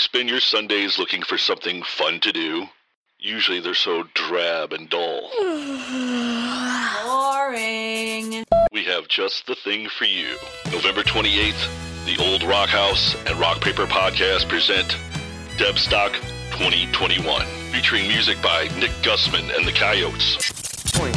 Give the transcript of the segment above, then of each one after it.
spend your Sundays looking for something fun to do? Usually they're so drab and dull. Boring. We have just the thing for you. November 28th, the Old Rock House and Rock Paper Podcast present Debstock 2021, featuring music by Nick Gussman and the Coyotes. point.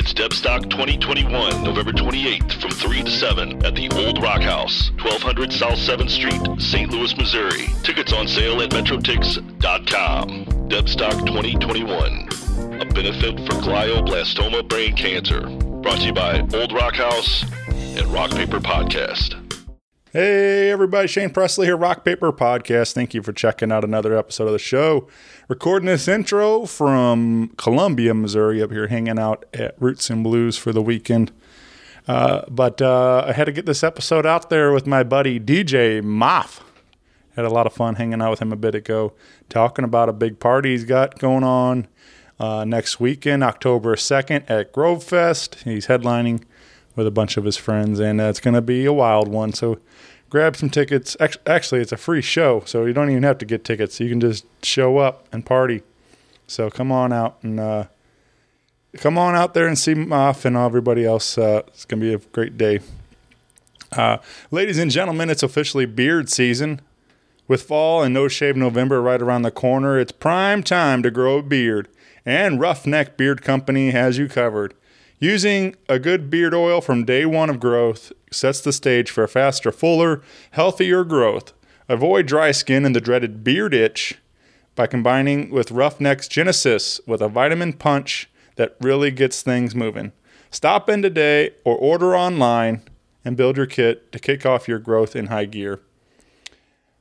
It's Debstock 2021, November 28th from 3 to 7 at the Old Rock House, 1200 South 7th Street, St. Louis, Missouri. Tickets on sale at metrotix.com. Debstock 2021, a benefit for glioblastoma brain cancer. Brought to you by Old Rock House and Rock Paper Podcast. Hey, everybody, Shane Presley here, Rock Paper Podcast. Thank you for checking out another episode of the show. Recording this intro from Columbia, Missouri, up here hanging out at Roots and Blues for the weekend. Uh, but uh, I had to get this episode out there with my buddy DJ Moff. Had a lot of fun hanging out with him a bit ago, talking about a big party he's got going on uh, next weekend, October 2nd at Grove Fest. He's headlining with a bunch of his friends, and uh, it's going to be a wild one. So grab some tickets. Actually, it's a free show, so you don't even have to get tickets. You can just show up and party. So come on out and uh, come on out there and see Moff and everybody else. Uh, it's going to be a great day. Uh, ladies and gentlemen, it's officially beard season. With fall and No Shave November right around the corner, it's prime time to grow a beard. And Roughneck Beard Company has you covered. Using a good beard oil from day one of growth sets the stage for a faster, fuller, healthier growth. Avoid dry skin and the dreaded beard itch by combining with Roughneck's Genesis with a vitamin punch that really gets things moving. Stop in today or order online and build your kit to kick off your growth in high gear.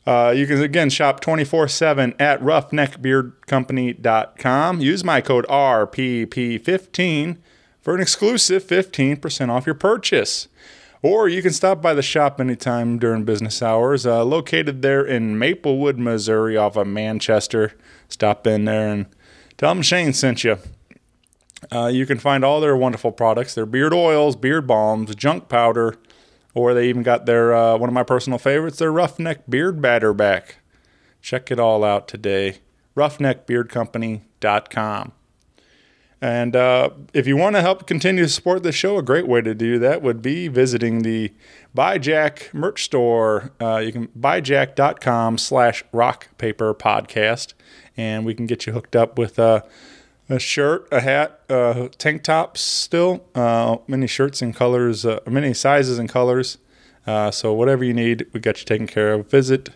Uh, you can again shop 24 7 at roughneckbeardcompany.com. Use my code RPP15 for an exclusive 15% off your purchase. Or you can stop by the shop anytime during business hours. Uh, located there in Maplewood, Missouri, off of Manchester. Stop in there and tell them Shane sent you. Uh, you can find all their wonderful products their beard oils, beard balms, junk powder, or they even got their uh, one of my personal favorites, their Roughneck Beard Batter back. Check it all out today. RoughneckBeardCompany.com. And uh, if you want to help continue to support the show, a great way to do that would be visiting the Buy Jack merch store. Uh, you can buyjack.com slash rock paper podcast, and we can get you hooked up with uh, a shirt, a hat, uh, tank tops still, uh, many shirts and colors, uh, many sizes and colors. So whatever you need, we got you taken care of. Visit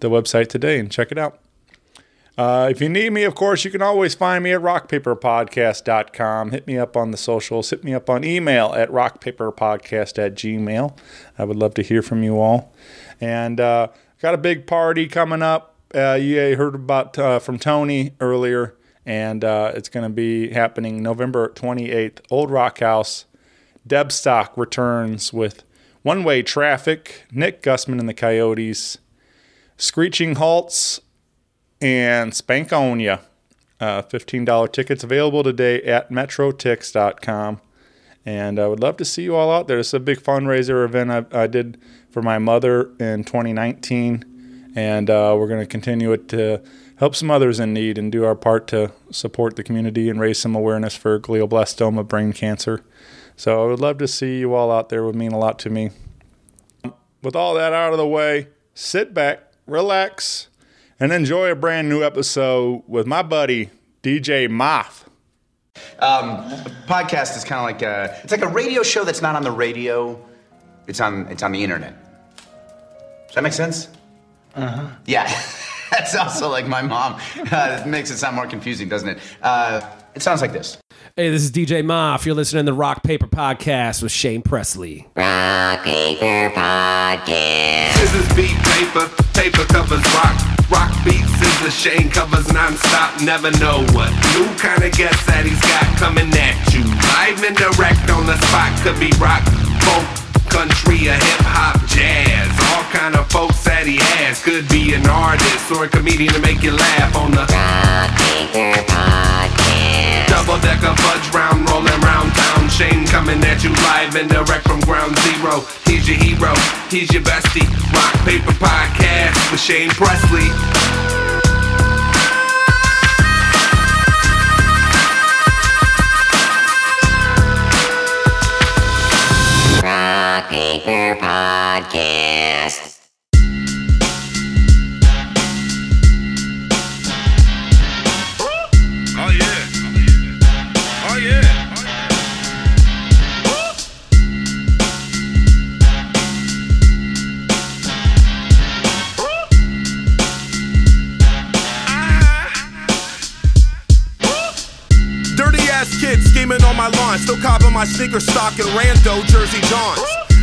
the website today and check it out. Uh, if you need me, of course, you can always find me at rockpaperpodcast.com. Hit me up on the socials. Hit me up on email at rockpaperpodcast at gmail. I would love to hear from you all. And uh, got a big party coming up. Uh, you heard about uh, from Tony earlier, and uh, it's going to be happening November 28th. Old Rock House. Debstock returns with One Way Traffic, Nick Gussman and the Coyotes, Screeching Halts, and spank Spankonia. Uh, $15 tickets available today at metrotix.com. And I would love to see you all out there. It's a big fundraiser event I, I did for my mother in 2019. And uh, we're going to continue it to help some others in need and do our part to support the community and raise some awareness for glioblastoma brain cancer. So I would love to see you all out there. It would mean a lot to me. With all that out of the way, sit back, relax, and enjoy a brand new episode with my buddy DJ Moff. Um, podcast is kind of like a it's like a radio show that's not on the radio. It's on it's on the internet. Does that make sense? Uh huh. Yeah. That's also like my mom. Uh, it makes it sound more confusing, doesn't it? Uh, it sounds like this. Hey, this is DJ Moff. You're listening to the Rock Paper Podcast with Shane Presley. Rock Paper Podcast. Scissors beat paper, paper covers rock. Rock beats is the Shane covers non-stop. Never know what new kind of guest that he's got coming at you. Live and direct on the spot could be rock, folk, country, or hip hop, jazz. All kind of folks that he has. Could be an artist or a comedian to make you laugh on the Paper Podcast. Fudge round, rolling round town. Shane coming at you live and direct from ground zero. He's your hero, he's your bestie. Rock Paper Podcast with Shane Presley. Rock Paper Podcast. My lawn, still copping my sneaker stock and rando Jersey Johns.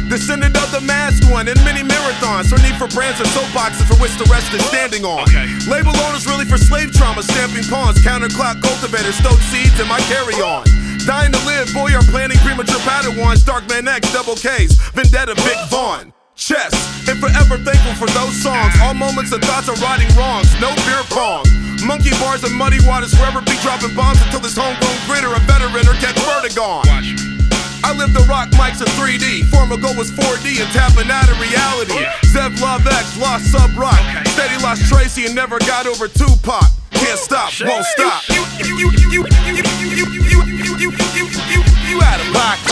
Descendant of the masked one in many marathons. For need for brands and soapboxes for which the rest is standing on. Okay. Label owners really for slave trauma, stamping pawns, counterclock cultivators, stowed seeds in my carry on. Dying to live, boy, are planning premature Padawans, Darkman X, double K's, Vendetta, Big Vaughn. Chess, and forever thankful for those songs. All moments and thoughts are righting wrongs, no beer pong. Monkey bars and muddy waters forever be dropping bombs until this homegrown gritter, a veteran, or catch vertigo. Watch me. I live the rock mics in 3D. Former goal was 4D and tapping out of reality. Oh, Zev Love X, lost sub rock. Steady lost Tracy and never got over Tupac. Can't stop, won't stop. You, you, you, you, you, you, you, you, you, you, you, you, you, you out of pocket.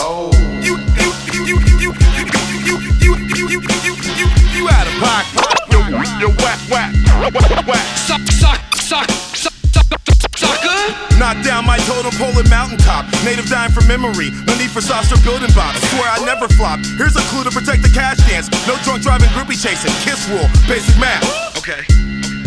Oh. You, you, you, you, you, you, you, you, you, you, you, you, you, you, you out of pocket. Yo, yo, whack, whack, whack, whack. Suck, suck, suck, suck. Knock down my totem pole at mountaintop. Native dying from memory. No need for softer building blocks. Swear I never flop. Here's a clue to protect the cash dance. No drunk driving, groupie chasing. Kiss rule, basic math. Okay.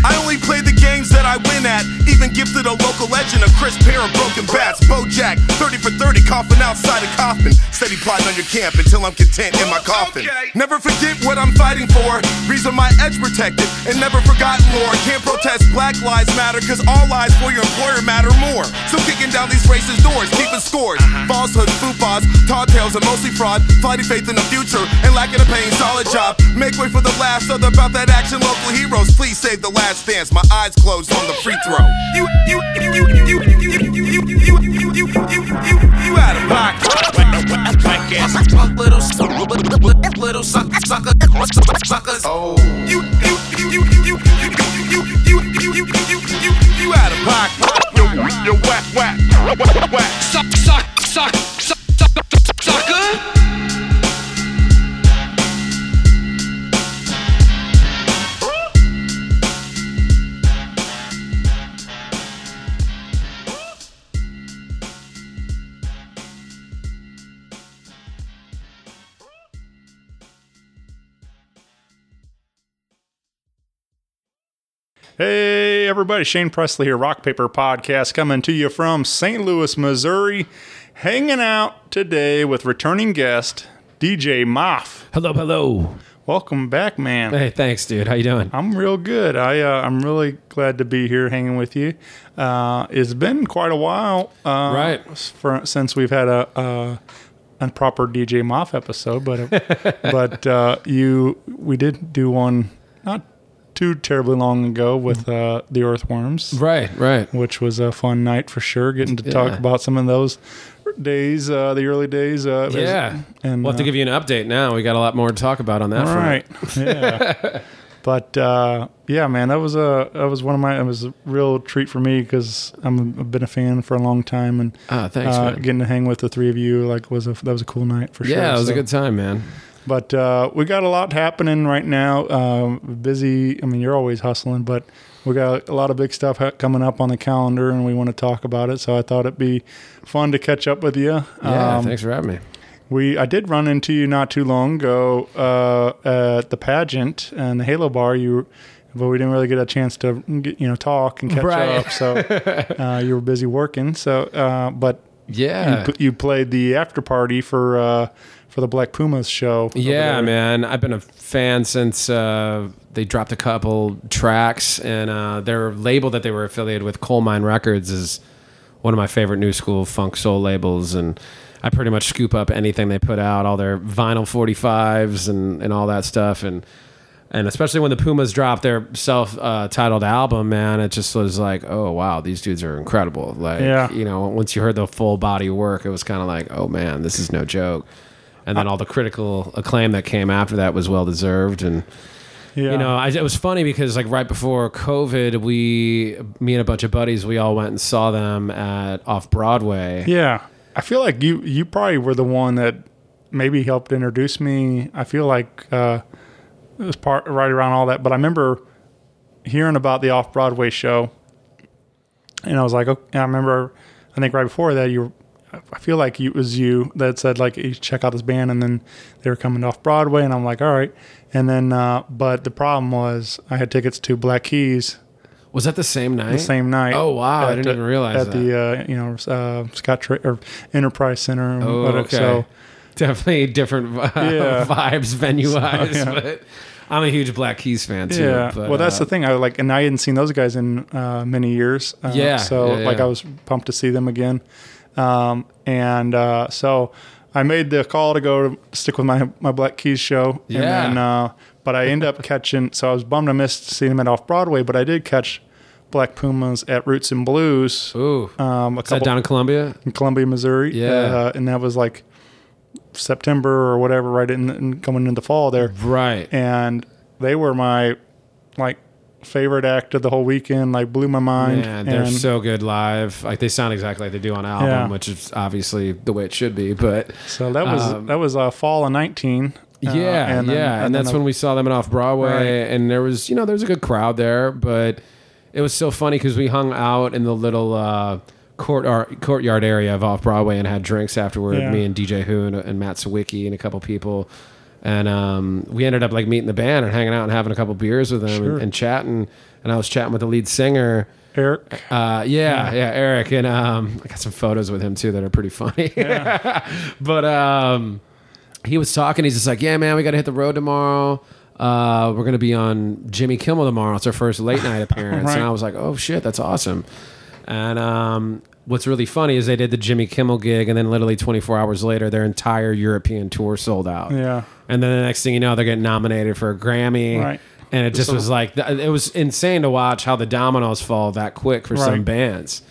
I only play the games that I win at. Even gifted a local legend, a crisp pair of broken bats. Bojack, 30 for 30, coughing outside a coffin. Steady plotting on your camp until I'm content in my coffin. Okay. Never forget what I'm fighting for. Reason my edge protected and never forgotten more. Can't protest Black Lives Matter, cause all lives for your employer matter more. So kicking down these racist doors, keeping scores. Uh-huh. Falsehood, footballs, tall tales, and mostly fraud. Fighting faith in the future and lacking a paying solid job. Make way for the last other about that action. Local heroes, please save the last dance. My eyes closed on the free throw. You, you, you, you, you, you, you, you, you, you, you, you, you, you, out of pocket. Little, little sucker, sucker, suckers. Oh. You, you, everybody. Shane Presley here, Rock Paper Podcast, coming to you from St. Louis, Missouri. Hanging out today with returning guest, DJ Moff. Hello, hello. Welcome back, man. Hey, thanks, dude. How you doing? I'm real good. I uh, I'm really glad to be here hanging with you. Uh, it's been quite a while, uh, Right. For, since we've had a, a improper DJ Moff episode, but but uh, you we did do one not too terribly long ago with uh, the Earthworms, Right, right. which was a fun night for sure. Getting to talk about some of those days, uh, the early days. Uh, Yeah. and we'll have to uh, give you an update now. We got a lot more to talk about on that all front. right. Yeah. but uh, yeah, man, that was a that was one of my it was a real treat for me because I'm I've been a fan for a long time and Ah, thanks, uh, getting to hang with the three of you like was a that was a cool night for sure. Yeah, it was a good time, man. But uh, we got a lot happening right now. Um, busy. I mean, you're always hustling, but we got a lot of big stuff ha- coming up on the calendar, and we want to talk about it. So I thought it'd be fun to catch up with you. Yeah, Um, thanks for having me. We I did run into you not too long ago uh, at the pageant and the Halo Bar. You, but we didn't really get a chance to you know talk and catch Right. up. So uh, you were busy working. So, uh, but Yeah. you, you played the after party for uh, for the Black Pumas show. Yeah, man. I've been a fan since uh, they dropped a couple tracks, and uh, their label that they were affiliated with, Colemine Records, is one of my favorite new school funk soul labels. And I pretty much scoop up anything they put out, all their vinyl 45s and, and all that stuff. And and especially when the Pumas dropped their self-titled album, man, it just was like, oh wow, these dudes are incredible. Like, Yeah. you know, once you heard the full body work, it was kind of like, oh man, this is no joke. And then all the critical acclaim that came after that was well deserved. And yeah. you know, I, it was funny because like right before COVID, we, me and a bunch of buddies, we all went and saw them at off Broadway. Yeah, I feel like you you probably were the one that maybe helped introduce me. I feel like uh, it was part right around all that, but I remember hearing about the off Broadway show, and I was like, okay. I remember, I think right before that you. I feel like it was you that said like you check out this band, and then they were coming off Broadway, and I'm like, all right. And then, uh, but the problem was I had tickets to Black Keys Was that the same night? the same night. Oh wow, I didn't even realize that. at that. the uh, you know uh, Scott Tra- or Enterprise Center. Oh, whatever. okay. So Definitely different uh, Yeah. vibes venue wise, yeah. but I'm a huge Black Keys fan too. yeah, but, well, that's uh, the thing. I like, and I hadn't seen those guys in uh, many years. Uh, Yeah, so yeah, like. I was pumped to see them again. Um, and uh, so I made the call to go to stick with my my Black Keys show. Yeah. And then, uh, but I ended up catching. So I was bummed I missed seeing them at Off Broadway, but I did catch Black Pumas at Roots and Blues. Ooh, Um, a is that couple down in Columbia? in Columbia, Missouri. Yeah. Uh, and that was like September or whatever, right in, in coming into the fall there. Right. And they were my like favorite act of the whole weekend. Like blew my mind. Man, they're and so good live. Like they sound exactly like they do on album, Yeah. which is obviously the way it should be. But so that was um, that was uh, fall of nineteen. Uh, yeah, and then- yeah, and, and that's I- when we saw them at Off Broadway, Right. and there was you know there was a good crowd there, but it was so funny because we hung out in the little uh, court courtyard area of Off Broadway and had drinks afterward. Yeah. Me and DJ Who and, and Matt Sawicki and a couple people. And um, we ended up like meeting the band and hanging out and having a couple beers with them Sure. and, and chatting. And I was chatting with the lead singer, Eric. uh, yeah, yeah, Eric, and um, I got some photos with him too that are pretty funny. but um, he was talking. He's just like, "Yeah, man, we got to hit the road tomorrow. Uh, we're gonna be on Jimmy Kimmel tomorrow. It's our first late night appearance." Right. And I was like, "Oh shit, that's awesome." And um, what's really funny is they did the Jimmy Kimmel gig, and then literally 24 hours later, their entire European tour sold out. Yeah. And then the next thing you know, they're getting nominated for a Grammy. Right. And it just was like, it was insane to watch how the dominoes fall that quick for some bands.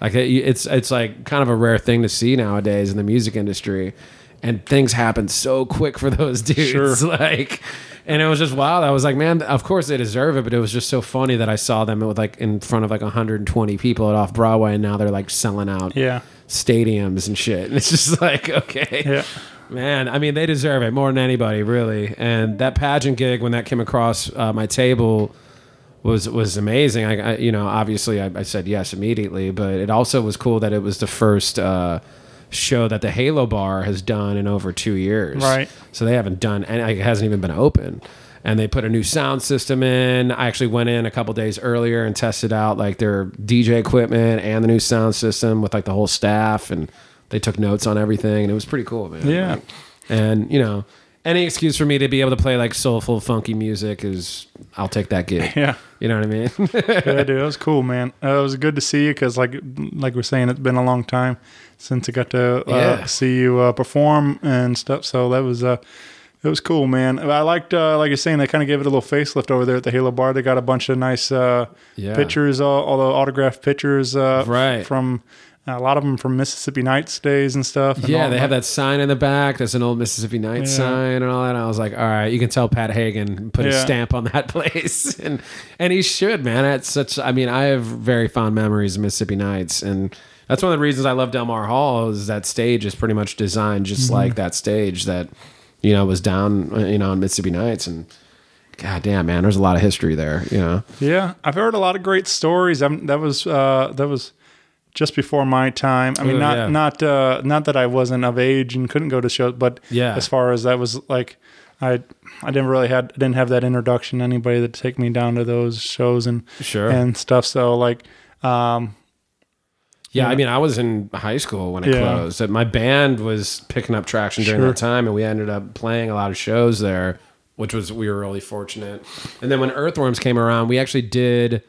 Like it, it's it's like kind of a rare thing to see nowadays in the music industry, and things happen so quick for those dudes. Sure. Like, and it was just wild. I was like, man, of course they deserve it, but it was just so funny that I saw them with like in front of like 120 people at Off Broadway, and now they're like selling out Yeah. stadiums and shit. And it's just like, okay, Yeah. man. I mean, they deserve it more than anybody, really. And that pageant gig when that came across uh, my table was was amazing. I, I you know, obviously I, I said yes immediately, but it also was cool that it was the first. Uh, show that the Halo Bar has done in over two years. Right. So they haven't done, and it hasn't even been open. And they put a new sound system in. I actually went in a couple days earlier and tested out like their DJ equipment and the new sound system with like the whole staff, and they took notes on everything, and it was pretty cool, man. Yeah. Like, and you know, any excuse for me to be able to play like soulful, funky music is, I'll take that gig. Yeah. You know what I mean? yeah, dude, it was cool, man. Uh, it was good to see you because, like, like we're saying, it's been a long time since I got to uh, Yeah. see you uh, perform and stuff. So that was uh, it was cool, man. I liked, uh, like you're saying, they kind of gave it a little facelift over there at the Halo Bar. They got a bunch of nice uh, Yeah. pictures, all, all the autographed pictures, uh, Right. From a lot of them from Mississippi Nights days and stuff. and Yeah, they have that sign in the back. That's an old Mississippi Nights Yeah. sign and all that. And I was like, all right, you can tell Pat Hagin put his Yeah. stamp on that place, and and he should, man. That's such. I mean, I have very fond memories of Mississippi Nights, and that's one of the reasons I love Delmar Hall. Is that stage is pretty much designed just Mm-hmm. like that stage that you know was down, uh, you know, on Mississippi Nights, and god damn, man, there's a lot of history there. You know, Yeah, I've heard a lot of great stories. I'm, that was uh, that was just before my time. I mean, Ooh, not yeah. not uh, not that I wasn't of age and couldn't go to shows, but Yeah. as far as that was like, I I didn't really had didn't have that introduction to anybody to take me down to those shows and Sure. and stuff. So like, um, Yeah, I mean, I was in high school when it Yeah. closed. My band was picking up traction during Sure. that time, and we ended up playing a lot of shows there, which was we were really fortunate. And then when Earthworms came around, we actually did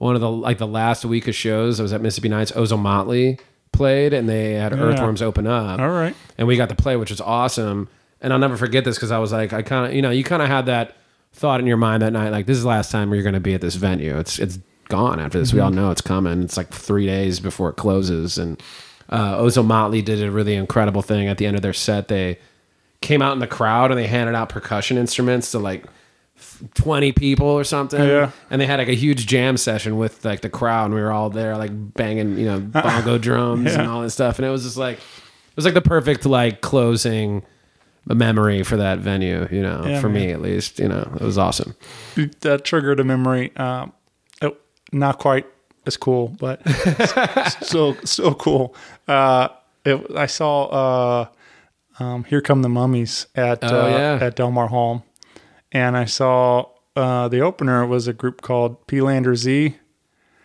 one of the like the last week of shows. I was at Mississippi Nights. Ozomatli played, and they had Earthworms open up. all right, and we got to play, which was awesome. And I'll never forget this because I was like, I kind of, you know, you kind of had that thought in your mind that night, like this is the last time you're going to be at this venue. It's it's gone after this. We all know it's coming. It's like three days before it closes. And uh, Ozomatli did a really incredible thing at the end of their set. They came out in the crowd and they handed out percussion instruments to like 20 people or something. Yeah. And they had like a huge jam session with like the crowd and we were all there like banging, you know, bongo drums and all this stuff. And it was just like, it was like the perfect like closing memory for that venue, you know, Yeah, for me at least, you know, it was awesome. that triggered a memory. Um, it, not quite as cool, but still still cool. Uh, it, I saw uh, um, "Here Come the Mummies" at Oh, uh, yeah. at Delmar Hall, and I saw uh, the opener was a group called P Lander Z.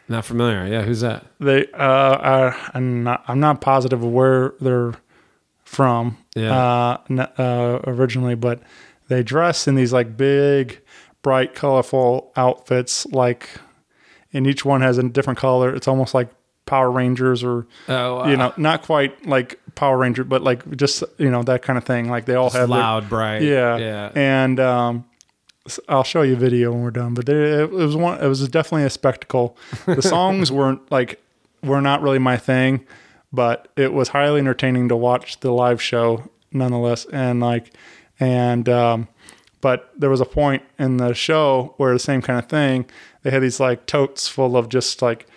Not familiar. Yeah. Who's that? They uh, are, I'm not I'm not positive of where they're from Yeah. uh, n- uh, originally, but they dress in these like big, bright, colorful outfits. Like, and each one has a different color. It's almost like Power Rangers, or Oh, you know, not quite like Power Ranger, but like just you know that kind of thing. Like they all have their- loud, bright. yeah, Yeah. And um, I'll show you a video when we're done. But there, it was one. It was definitely a spectacle. The songs weren't like were not really my thing, but it was highly entertaining to watch the live show nonetheless. And like, and um, but there was a point in the show where the same kind of thing. They had these like totes full of just like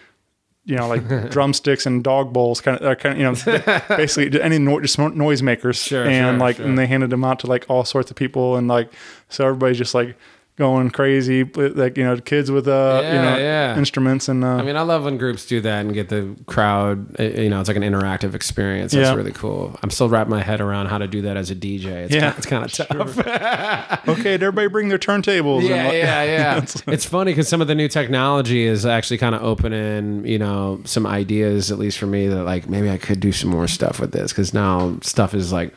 you know, like drumsticks and dog bowls, kind of, uh, kind of, you know, basically any no, just noise makers, Sure, and sure, like, sure. and they handed them out to like all sorts of people, and like, so everybody's just like going crazy, like you know, kids with uh, you know, yeah. instruments, and uh, I mean, I love when groups do that and get the crowd. uh, You know, it's like an interactive experience. That's Yeah. really cool. I'm still wrapping my head around how to do that as a DJ. It's Yeah, kind, it's kind of tough. okay, did everybody bring their turntables, and, Yeah, like- yeah, yeah. It's- it's funny because some of the new technology is actually kind of opening, you know, some ideas, at least for me, that like maybe I could do some more stuff with this because now stuff is like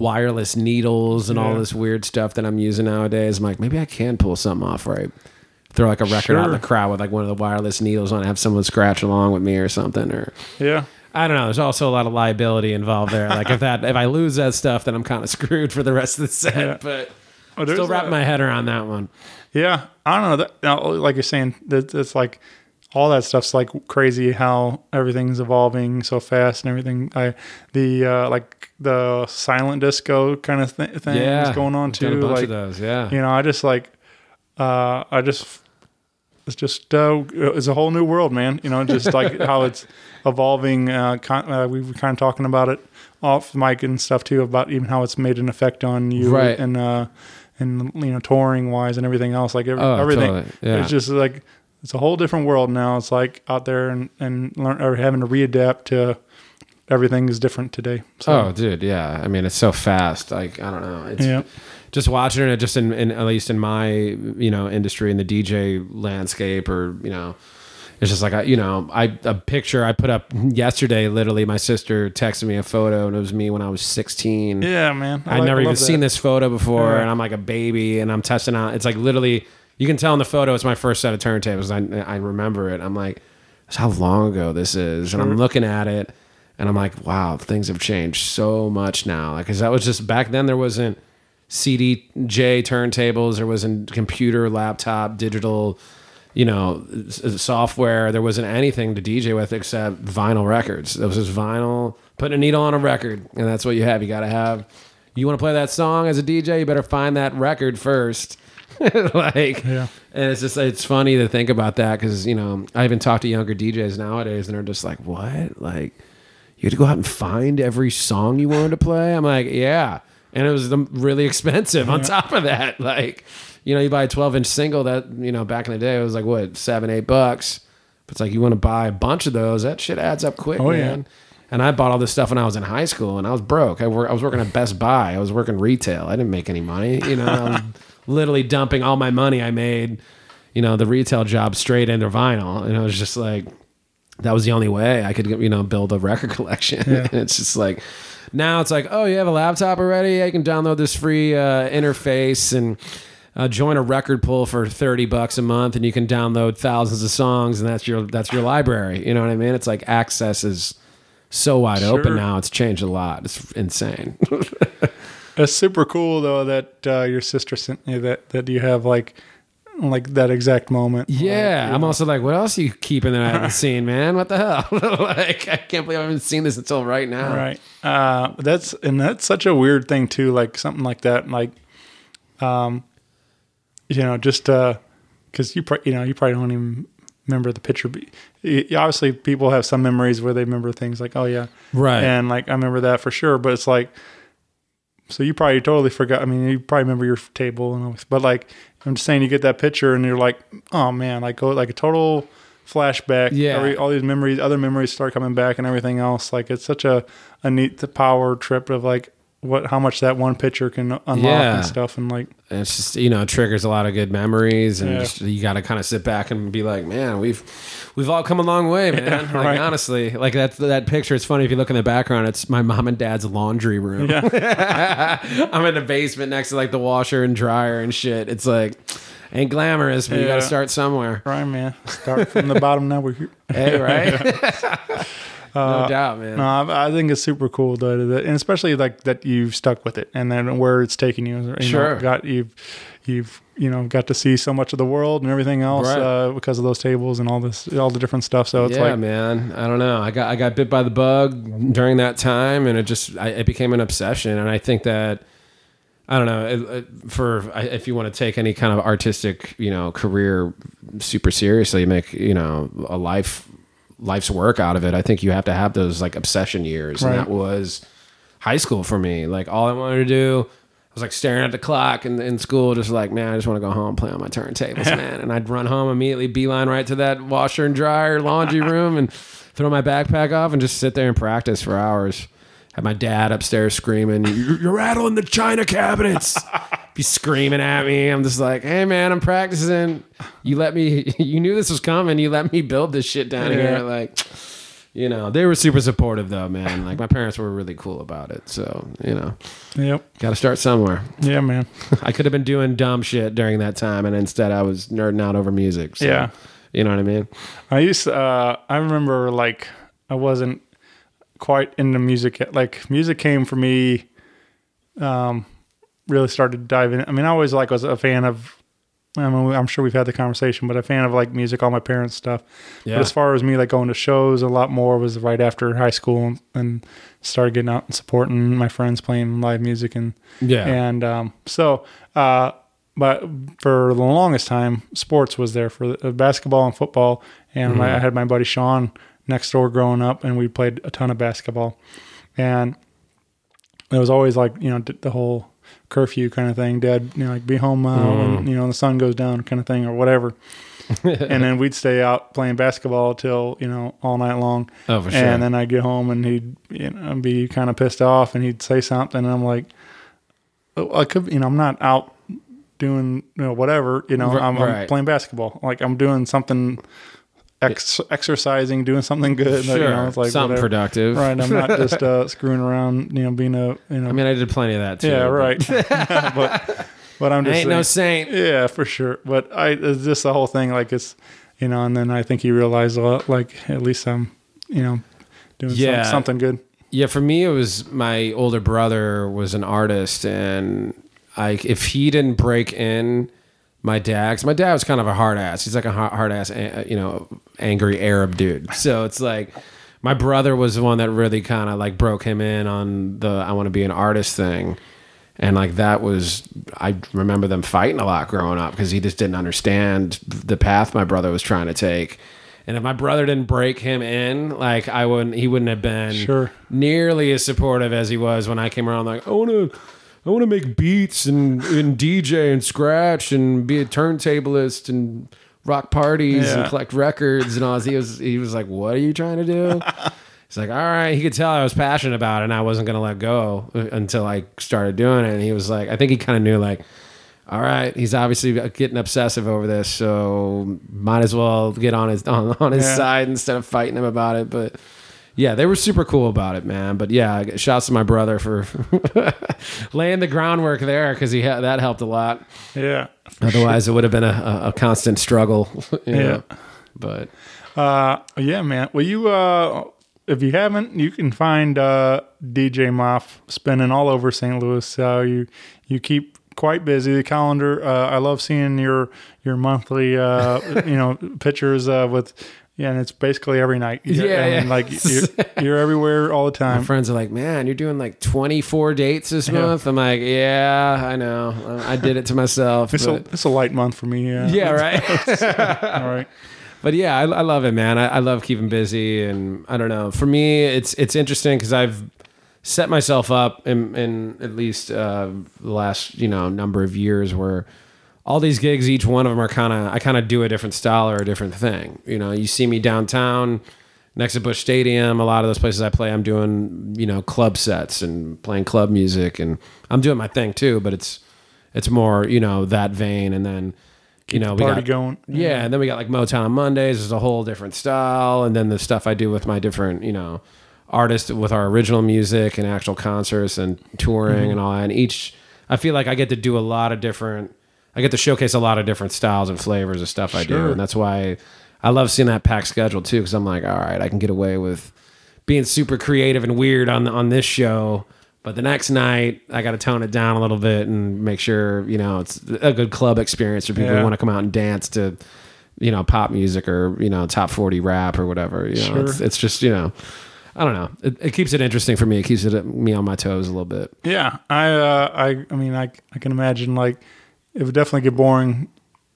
wireless needles and all this weird stuff that I'm using nowadays. I'm like, maybe I can pull something off right. Throw like a record out in the crowd with like one of the wireless needles on, have someone scratch along with me or something, or yeah, I don't know. There's also a lot of liability involved there. Like if that if I lose that stuff, then I'm kind of screwed for the rest of the set. Yeah. But Oh, still wrapping a- my head around that one. Yeah, I don't know. That, now, like you're saying, that it's like all that stuff's like crazy. How everything's evolving so fast and everything. I the uh, like the silent disco kind of th- thing is going on too. A bunch like of those, yeah. you know, I just like uh, I just it's just uh, it's a whole new world, man. You know, just like how it's evolving. Uh, con- uh, we were kind of talking about it off mic and stuff too about even how it's made an effect on you Right. and uh, and you know touring wise and everything else. Like every, Oh, everything, totally. Yeah. it's just like it's a whole different world now. It's like out there and and learn or having to readapt to everything is different today. So Oh, dude, yeah. I mean, it's so fast. Like, I don't know. It's Yeah. just watching it, just in, in at least in my you know industry in the DJ landscape, or you know, it's just like I, you know, I a picture I put up yesterday. Literally, my sister texted me a photo, and it was me when I was 16. yeah, man. I I'd like- never even love seen this photo before, Yeah. and I'm like a baby, and I'm testing out. It's like literally, you can tell in the photo it's my first set of turntables. I I remember it. I'm like, that's how long ago this is, and I'm looking at it, and I'm like, wow, things have changed so much now. Like, cause that was just back then. There wasn't CDJ turntables. There wasn't computer, laptop, digital. You know, software. There wasn't anything to DJ with except vinyl records. It was just vinyl, putting a needle on a record, and that's what you have. You got to have you want to play that song as a DJ, you better find that record first. like, Yeah. and it's just it's funny to think about that because you know I even talk to younger DJs nowadays, and they're just like, "What? Like, you had to go out and find every song you wanted to play?" I'm like, "Yeah," and it was the, really expensive. On top of that, like, you know, you buy a 12 inch single that you know back in the day it was like what seven, eight bucks. But it's like you want to buy a bunch of those. That shit adds up quick, Oh, yeah. man. And I bought all this stuff when I was in high school, and I was broke. I, wor- I was working at Best Buy. I was working retail. I didn't make any money. You know, I was literally dumping all my money I made, you know, the retail job straight into vinyl. And I was just like, that was the only way I could, you know, build a record collection. it's just like, now it's like, oh, you have a laptop already? Yeah, you can download this free uh, interface and uh, join a record pool for thirty bucks a month, and you can download thousands of songs, and that's your that's your library. You know what I mean? It's like access is so wide open now. It's changed a lot. It's insane. that's super cool though that uh, your sister sent me that that you have like like that exact moment. yeah, Like, I'm you also like, what else are you keeping that I haven't seen, man? What the hell? like, I can't believe I haven't seen this until right now. Right. Uh, that's and that's such a weird thing too. Like something like that. Like, um, you know, just uh, because you pro- you know you probably don't even remember the picture. But obviously, people have some memories where they remember things like, oh yeah, Right. and like I remember that for sure. But it's like, so you probably totally forgot. I mean, you probably remember your table and all but like I'm just saying, you get that picture and you're like, oh man, like go like a total flashback. Yeah. Every- all these memories, other memories start coming back and everything else. Like it's such a a neat power trip of like what how much that one picture can unlock Yeah. and stuff and like And it's just you know triggers a lot of good memories, and Yeah. just, you got to kind of sit back and be like, man, we've we've all come a long way, man. like right. honestly, like that that picture. It's funny if you look in the background. It's my mom and dad's laundry room. I'm in the basement next to like the washer and dryer and shit. It's like ain't glamorous, but you got to start somewhere. right man, start from the bottom. Now we're here. Hey, right? no doubt, man. No, I, I think it's super cool though, that, and especially like that you've stuck with it, and then where it's taking you. you Sure. know, got you've you've you know got to see so much of the world and everything else Right. uh, because of those tables and all this, all the different stuff. So it's yeah, like, man. I don't know. I got I got bit by the bug during that time, and it just I, it became an obsession. And I think that I don't know it, it- for I- if you want to take any kind of artistic you know career super seriously, make you know a life life's work out of it. I think you have to have those like obsession years, Right. and that was high school for me. Like all I wanted to do. I was like staring at the clock in, in school, just like, man, I just want to go home play on my turntables, man. And I'd run home immediately, beeline right to that washer and dryer laundry room and throw my backpack off and just sit there and practice for hours. Had my dad upstairs screaming, You're, you're rattling the china cabinets. Be screaming at me. I'm just like, hey, man, I'm practicing. You let me, you knew this was coming. You let me build this shit down Yeah. here. Like, you know, they were super supportive though, man. Like, my parents were really cool about it. So, you know, yep, got to start somewhere. yeah, man, I could have been doing dumb shit during that time, and instead I was nerding out over music. So, Yeah. you know what I mean. I used to, uh, I remember like I wasn't quite into music yet. Like music came for me, um, really started diving. I mean, I always like was a fan of. I mean, I'm sure we've had the conversation, but a fan of like music, all my parents' stuff. Yeah. But as far as me like going to shows, a lot more was right after high school and, and started getting out and supporting my friends playing live music and Yeah. and um, so, uh, but for the longest time, sports was there for the, uh, basketball and football. And my, I had my buddy Sean next door growing up, and we played a ton of basketball. And it was always like you know the whole curfew kind of thing. Dad, you know, like be home uh, when you know the sun goes down, kind of thing, or whatever. and then we'd stay out playing basketball till you know all night long. Oh, for sure. And then I'd get home and he'd you know be kind of pissed off, and he'd say something, and I'm like, oh, I could, you know, I'm not out doing you know whatever, you know, I'm, right. I'm playing basketball, like I'm doing something. Ex- exercising, doing something good, Sure. you know, it's like Something whatever. productive. right? I'm not just uh, screwing around, you know, being a, you know, I mean, I did plenty of that too. yeah, right. but but I'm I just ain't no saint. yeah, for sure. But I it's just the whole thing like it's you know, and then I think he realized lot, like at least I'm you know doing some- Yeah. something good. Yeah, for me, it was my older brother was an artist, and I if he didn't break in, my dad, 'cause my dad was kind of a hard ass. He's like a hard ass, you know, angry Arab dude. So it's like my brother was the one that really kind of like broke him in on the I want to be an artist thing. And like that was, I remember them fighting a lot growing up because he just didn't understand the path my brother was trying to take. And if my brother didn't break him in, like I wouldn't, he wouldn't have been Sure. nearly as supportive as he was when I came around. Like I want to, I want to make beats and, and DJ and scratch and be a turntablist and rock parties and collect records and all. He was he was like, "What are you trying to do?" He's like, "All right." He could tell I was passionate about it, and I wasn't gonna let go uh, until I started doing it. And he was like, I think he kind of knew like. All right, he's obviously getting obsessive over this, so might as well get on his on, on his Yeah. side instead of fighting him about it. But yeah, they were super cool about it, man. But yeah, shouts to my brother for laying the groundwork there because he had that helped a lot. Yeah. Otherwise, it would have been a, a, constant struggle. yeah. know. But Uh, yeah, man. Well, you, uh, if you haven't, you can find uh, DJ Moff spinning all over St. Louis. Uh, you you keep quite busy. The calendar. Uh, I love seeing your your monthly, uh, you know, pictures uh, with. Yeah, and it's basically every night. You- Yeah, I mean, yeah. like you're, you're everywhere all the my time. friends are like, "Man, you're doing like 24 dates this month." I'm like, "Yeah, I know. I I did it to myself." It's a it's a light month for me. Yeah. yeah, right. All right. but yeah, I, I love it, man. I, I love keeping busy, and I don't know. For me, it's it's interesting because I've set myself up in, in at least uh, the last you know number of years where all these gigs, each one of them are kind of I kind of do a different style or a different thing. You know, you see me downtown next to Busch Stadium. A lot of those places I play, I'm doing you know club sets and playing club music, and I'm doing my thing too. But it's it's more you know that vein, and then you know we party got going. yeah, and then we got like Motown on Mondays is a whole different style, and then the stuff I do with my different, you know, artists with our original music and actual concerts and touring Mm-hmm. and all that. And each, I feel like I get to do a lot of different. I get to showcase a lot of different styles and flavors of stuff I do, and that's why I love seeing that packed schedule too. Because I'm like, all right, I can get away with being super creative and weird on on this show. But the next night, I got to tone it down a little bit and make sure you know it's a good club experience for people Yeah. who want to come out and dance to, you know, pop music or you know, top forty rap or whatever. You know, Sure. it's, it's just you know, I don't know. It, it keeps it interesting for me. It keeps it me on my toes a little bit. Yeah, I, uh, I, I mean, I, I can imagine like it would definitely get boring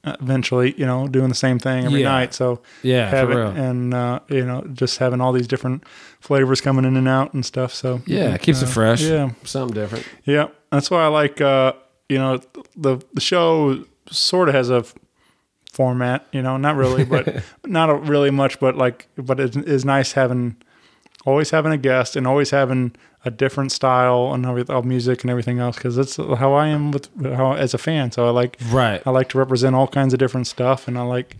eventually. You know, doing the same thing every Yeah. night. So Yeah, for having real. and uh, you know just having all these different flavors coming in and out and stuff. So Yeah, it keeps uh, it fresh. Yeah, something different. yeah. That's why I like. Uh, you know, the the show sort of has a f- format. You know, not really, but not a, really much. But like, but it is nice having always having a guest and always having a different style and of music and everything else because that's how I am with how as a fan. So I like Right. I like to represent all kinds of different stuff, and I like.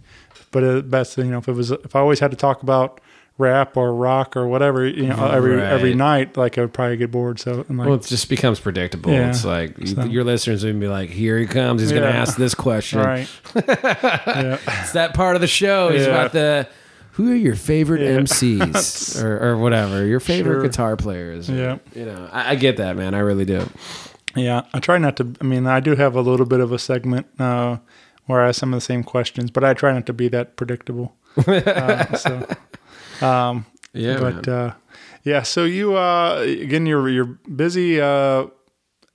But it, best, you know, if it was if I always had to talk about rap or rock or whatever, you know, every every night, like I would probably get bored. So I'm like, Well, it just becomes predictable. Yeah. It's like So- your listeners would be like, "Here he comes. He's going to ask this question." right, yeah, It's that part of the show. He's Yeah. about the who are your favorite Yeah. MCs or, or whatever your favorite Sure. guitar players. or- Yeah. you know, I, I get that, man. I really do. yeah. I try not to. I mean, I do have a little bit of a segment uh, where I ask some of the same questions, but I try not to be that predictable. uh, so. Yeah, but uh, yeah, so you uh, again, you're you're busy uh,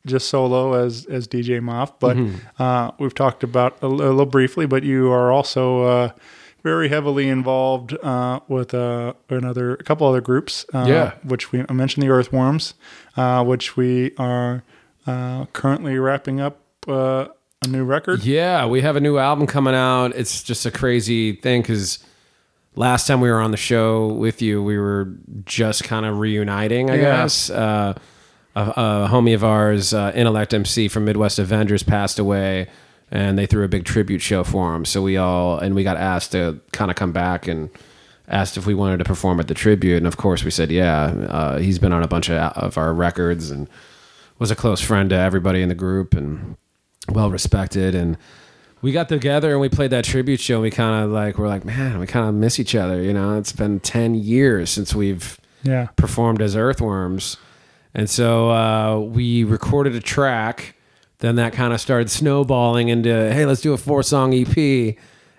just solo as as DJ Moff, but Mm-hmm. uh, we've talked about a, a little briefly, but you are also uh, very heavily involved uh, with uh, another a couple other groups. Uh, Yeah. which we I mentioned the Earthworms, uh, which we are uh, currently wrapping up uh, a new record. Yeah, we have a new album coming out. It's just a crazy thing because last time we were on the show with you, we were just kind of reuniting, I Yeah. guess. Uh, a, a homie of ours, uh, Intellect MC from Midwest Avengers, passed away, and they threw a big tribute show for him. So we all and we got asked to kind of come back and asked if we wanted to perform at the tribute, and of course we said yeah. Uh, he's been on a bunch of, of our records and was a close friend to everybody in the group and well respected and we got together and we played that tribute show and we kind of like we're like man we kind of miss each other you know it's been 10 years since we've Yeah, performed as earthworms and so uh, we recorded a track then that kind of started snowballing into hey let's do a four song ep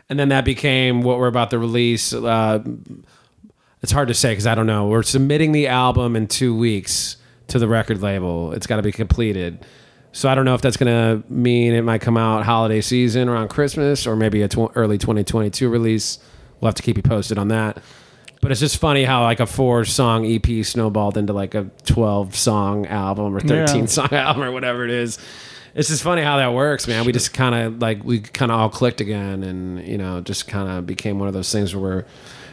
and then that became what we're about to release uh, it's hard to say because i don't know. We're submitting the album in two weeks to the record label. It's got to be completed. So i don't know if that's going to mean it might come out holiday season around christmas or maybe a tw- early 2022 release. We'll have to keep you posted on that. But it's just funny how like a four song EP snowballed into like a 12 song album or 13 Yeah. song album or whatever it is. It's just funny how that works, man. We just kind of like we kind of all clicked again, and you know, just kind of became one of those things where we're,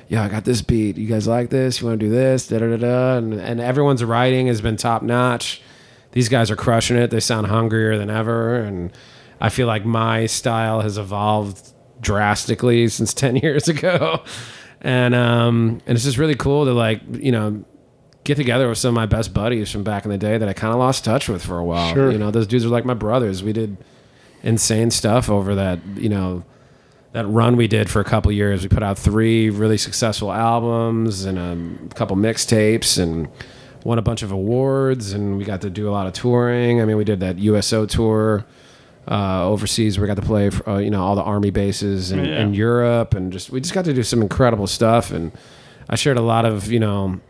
yeah, I got this beat. You guys like this? You want to do this? Da da da da. And, and everyone's writing has been top notch. These guys are crushing it. They sound hungrier than ever, and I feel like my style has evolved drastically since ten years ago. And um, and it's just really cool to like you know get together with some of my best buddies from back in the day that I kind of lost touch with for a while. Sure. You know, those dudes are like my brothers. We did insane stuff over that, you know, that run we did for a couple years. We put out three really successful albums and a couple mixtapes and won a bunch of awards and we got to do a lot of touring. I mean, we did that USO tour uh, overseas. We got to play, for, uh, you know, all the army bases in, Yeah. in Europe, and just we just got to do some incredible stuff. And I shared a lot of, you know,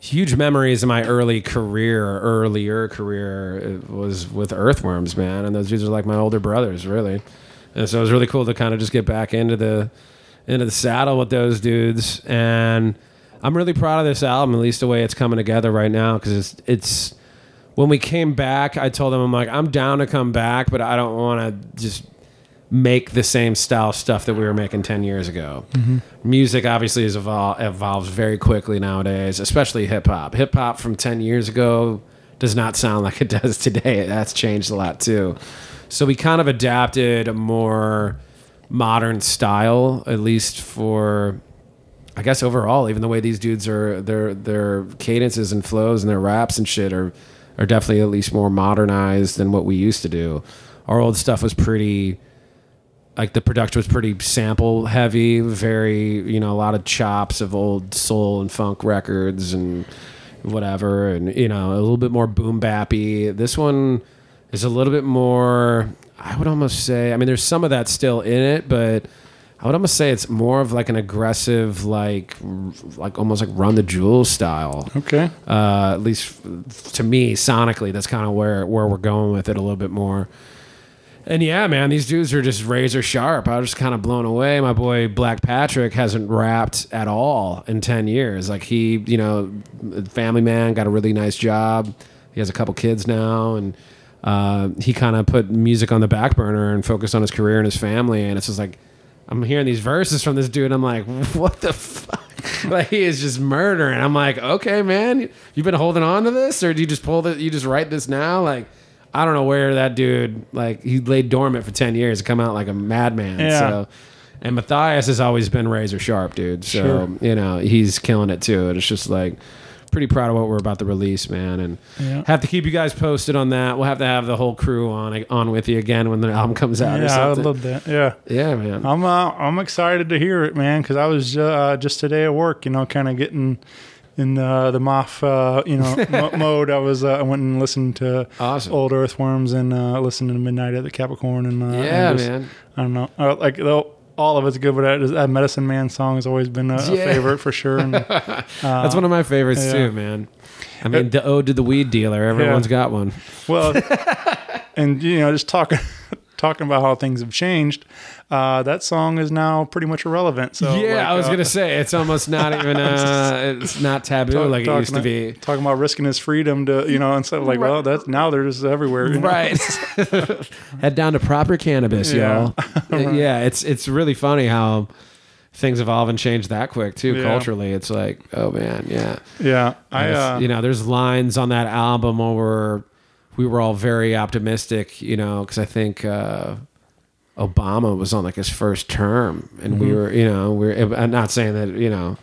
huge memories of my early career, earlier career it was with Earthworms, man. And those dudes are like my older brothers, really. And so it was really cool to kind of just get back into the into the saddle with those dudes. And I'm really proud of this album, at least the way it's coming together right now, because it's it's when we came back, I told them I'm like I'm down to come back, but I don't want to just make the same style stuff that we were making 10 years ago. Music obviously has evol- evolves very quickly nowadays, especially hip hop. Hip hop from 10 years ago does not sound like it does today. That's changed a lot too. So we kind of adapted a more modern style, at least for I guess overall, even the way these dudes are, their their cadences and flows and their raps and shit are are definitely at least more modernized than what we used to do. Our old stuff was pretty, like the production was pretty sample heavy, very you know a lot of chops of old soul and funk records and whatever, and you know a little bit more boom bappy. This one is a little bit more. I would almost say. I mean, there's some of that still in it, but I would almost say it's more of like an aggressive, like, like almost like Run the Jewels style. Okay. Uh, at least to me, sonically, that's kind of where where we're going with it a little bit more. And yeah, man, these dudes are just razor sharp. I was just kind of blown away. My boy Black Patrick hasn't rapped at all in ten years. Like he, you know, family man, got a really nice job. He has a couple kids now, and uh, he kind of put music on the back burner and focused on his career and his family. And it's just like I'm hearing these verses from this dude. I'm like, what the fuck? like he is just murdering. I'm like, okay, man, you've been holding on to this, or do you just pull it? You just write this now? Like, I don't know where that dude like he laid dormant for ten years to come out like a madman. Yeah. So, and Matthias has always been razor sharp, dude. So Sure. you know he's killing it too. And it's just like pretty proud of what we're about to release, man. And Yeah. have to keep you guys posted on that. We'll have to have the whole crew on on with you again when the album comes out. or Yeah, I would love that. Yeah. Yeah, man. I'm uh, I'm excited to hear it, man, because I was uh, just today at work, you know, kind of getting in uh, the moth, uh, you know, mo- mode. I was uh, I went and listened to Awesome. old Earthworms and uh, listened to Midnight at the Capricorn and uh, Yeah, and just- man. I don't know, uh, like though all of it's good, but that, Medicine Man song has always been a, a favorite for sure. And, That's one of my favorites yeah. too, man. I mean, the ode to the weed dealer. Everyone's got one. well, and you know, just talking talking about how things have changed. Uh, that song is now pretty much irrelevant. So yeah, like, I was uh, gonna say it's almost not even. Uh, it's not taboo talk- like it used to be. Talking about risking his freedom to, you know, and stuff like, well, that's now they're just everywhere. you know? Right. Head down to proper cannabis, Yeah. y'all. yeah, it's it's really funny how things evolve and change that quick too. Yeah. Culturally, it's like, oh man, yeah. Yeah. I, uh, you know, there's lines on that album where we were all very optimistic, you know, because I think uh, Obama was on like his first term, and Mm-hmm. we were, you know, we're. I'm not saying that, you know.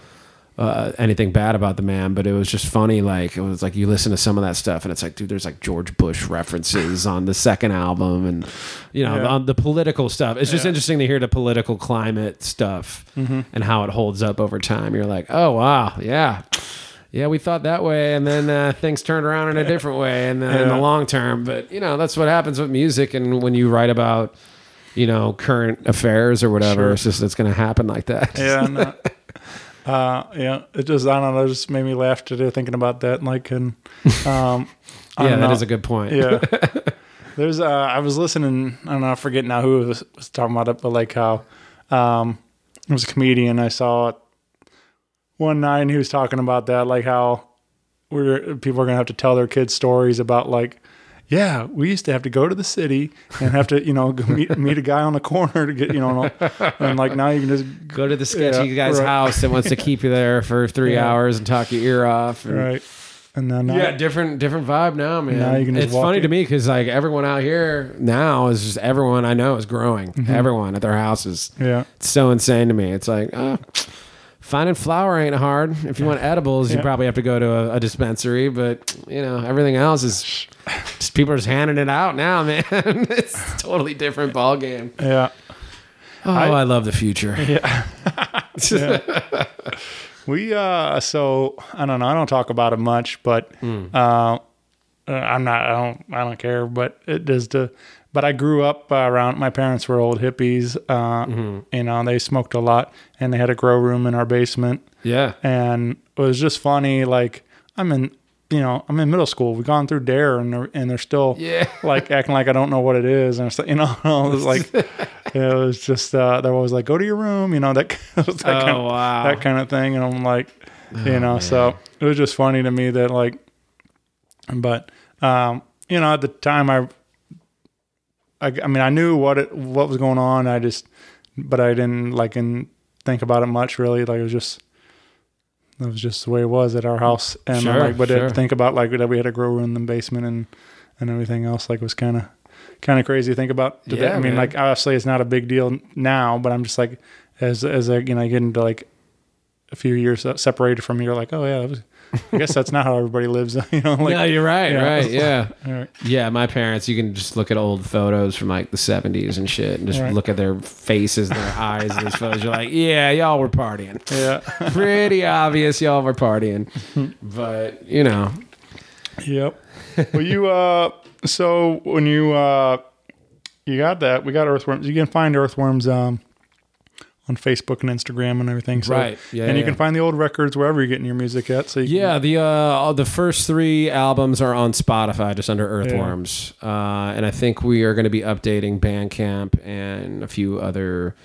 Uh, anything bad about the man, but it was just funny. Like it was like you listen to some of that stuff, and it's like, dude, there's like George Bush references on the second album, and you know, Yeah. on the political stuff. It's just Yeah. interesting to hear the political climate stuff Mm-hmm. and how it holds up over time. You're like, oh wow, yeah, yeah, we thought that way, and then uh, things turned around in a different way, and then in the long term. But you know, that's what happens with music, and when you write about, you know, current affairs or whatever, Sure. it's just it's going to happen like that. yeah. No. Uh, yeah, it just I don't know, it just made me laugh today thinking about that. and Like, and um, I yeah, that know. is a good point. yeah. There's uh, I was listening. I don't know. I forget now who was, was talking about it, but like how um, it was a comedian. I saw it one nine he was talking about that, like how we're people are gonna have to tell their kids stories about like yeah, we used to have to go to the city and have to, you know, go meet, meet a guy on the corner to get, you know, and like now you can just Go to the sketchy Yeah, guy's right. house that wants to keep you there for three Yeah. hours and talk your ear off. and- right, and then Yeah, different different vibe now, man. Now you can just it's walk funny to me because like everyone out here now is just everyone I know is growing. Everyone at their houses. Mm-hmm. Yeah. It's so insane to me. It's like oh, finding flour ain't hard. If you want edibles, you Yeah. probably have to go to a, a dispensary. But you know everything else is just people are just handing it out now, man. it's a totally different ball game. yeah. Oh, I, love the future. Yeah. We uh so I don't know, I don't talk about it much, but uh uh, I'm not I don't I don't care, but it does to but I grew up uh, around my parents were old hippies, uh you know, they smoked a lot and they had a grow room in our basement Yeah. and it was just funny like I'm in you know, I'm in middle school. We've gone through Dare, and they're, and they're still Yeah. like acting like I don't know what it is, and it's like, you know, it was like it was just uh, they're always like, go to your room, you know, that, that Oh, kind of, wow. that kind of thing, and I'm like, you know, so it was just funny to me that like, but um, you know, at the time I, I, I mean, I knew what it what was going on. I just, but I didn't like and think about it much really. Like it was just. it was just the way it was at our house, and Sure, like, but sure. to think about like that we had a grow room in the basement and and everything else, like was kind of kind of crazy to think about. today. Yeah, I mean, man. like obviously it's not a big deal now, but I'm just like as as I you know get into like a few years separated from you, you're like, oh yeah, that was, I guess that's not how everybody lives. you know, like no, you're right. yeah. Right. Yeah. All right. Yeah, my parents, you can just look at old photos from like the 70s and shit and just Right. look at their faces, their eyes these photos. You're like, yeah, y'all were partying. yeah, Pretty obvious y'all were partying. But, you know, yep. Well, you uh, so when you uh, you got that, we got earthworms. You can find earthworms um on Facebook and Instagram and everything. So, Right. Yeah, and you yeah. can find the old records wherever you're getting your music at. So you can- yeah, the uh, the first three albums are on Spotify just under Earthworms. Uh, and I think we are going to be updating Bandcamp and a few other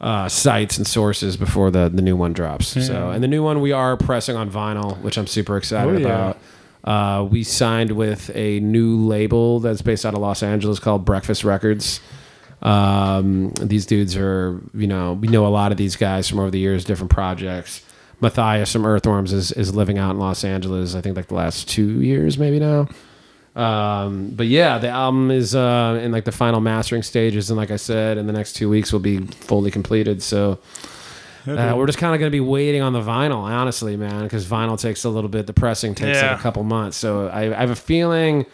uh, sites and sources before the, the new one drops. So, and the new one we are pressing on vinyl, which I'm super excited Oh, yeah. about. Uh, we signed with a new label that's based out of Los Angeles called Breakfast Records. Um, these dudes are, you know, we know a lot of these guys from over the years, different projects. Matthias from Earthworms is, is living out in Los Angeles, I think like the last two years, maybe now. Um, but yeah, the album is uh, in like the final mastering stages, and like I said, in the next two weeks will be fully completed. So uh, we're just kind of going to be waiting on the vinyl, honestly, man, because vinyl takes a little bit. The pressing takes Yeah. like a couple months, so I, I have a feeling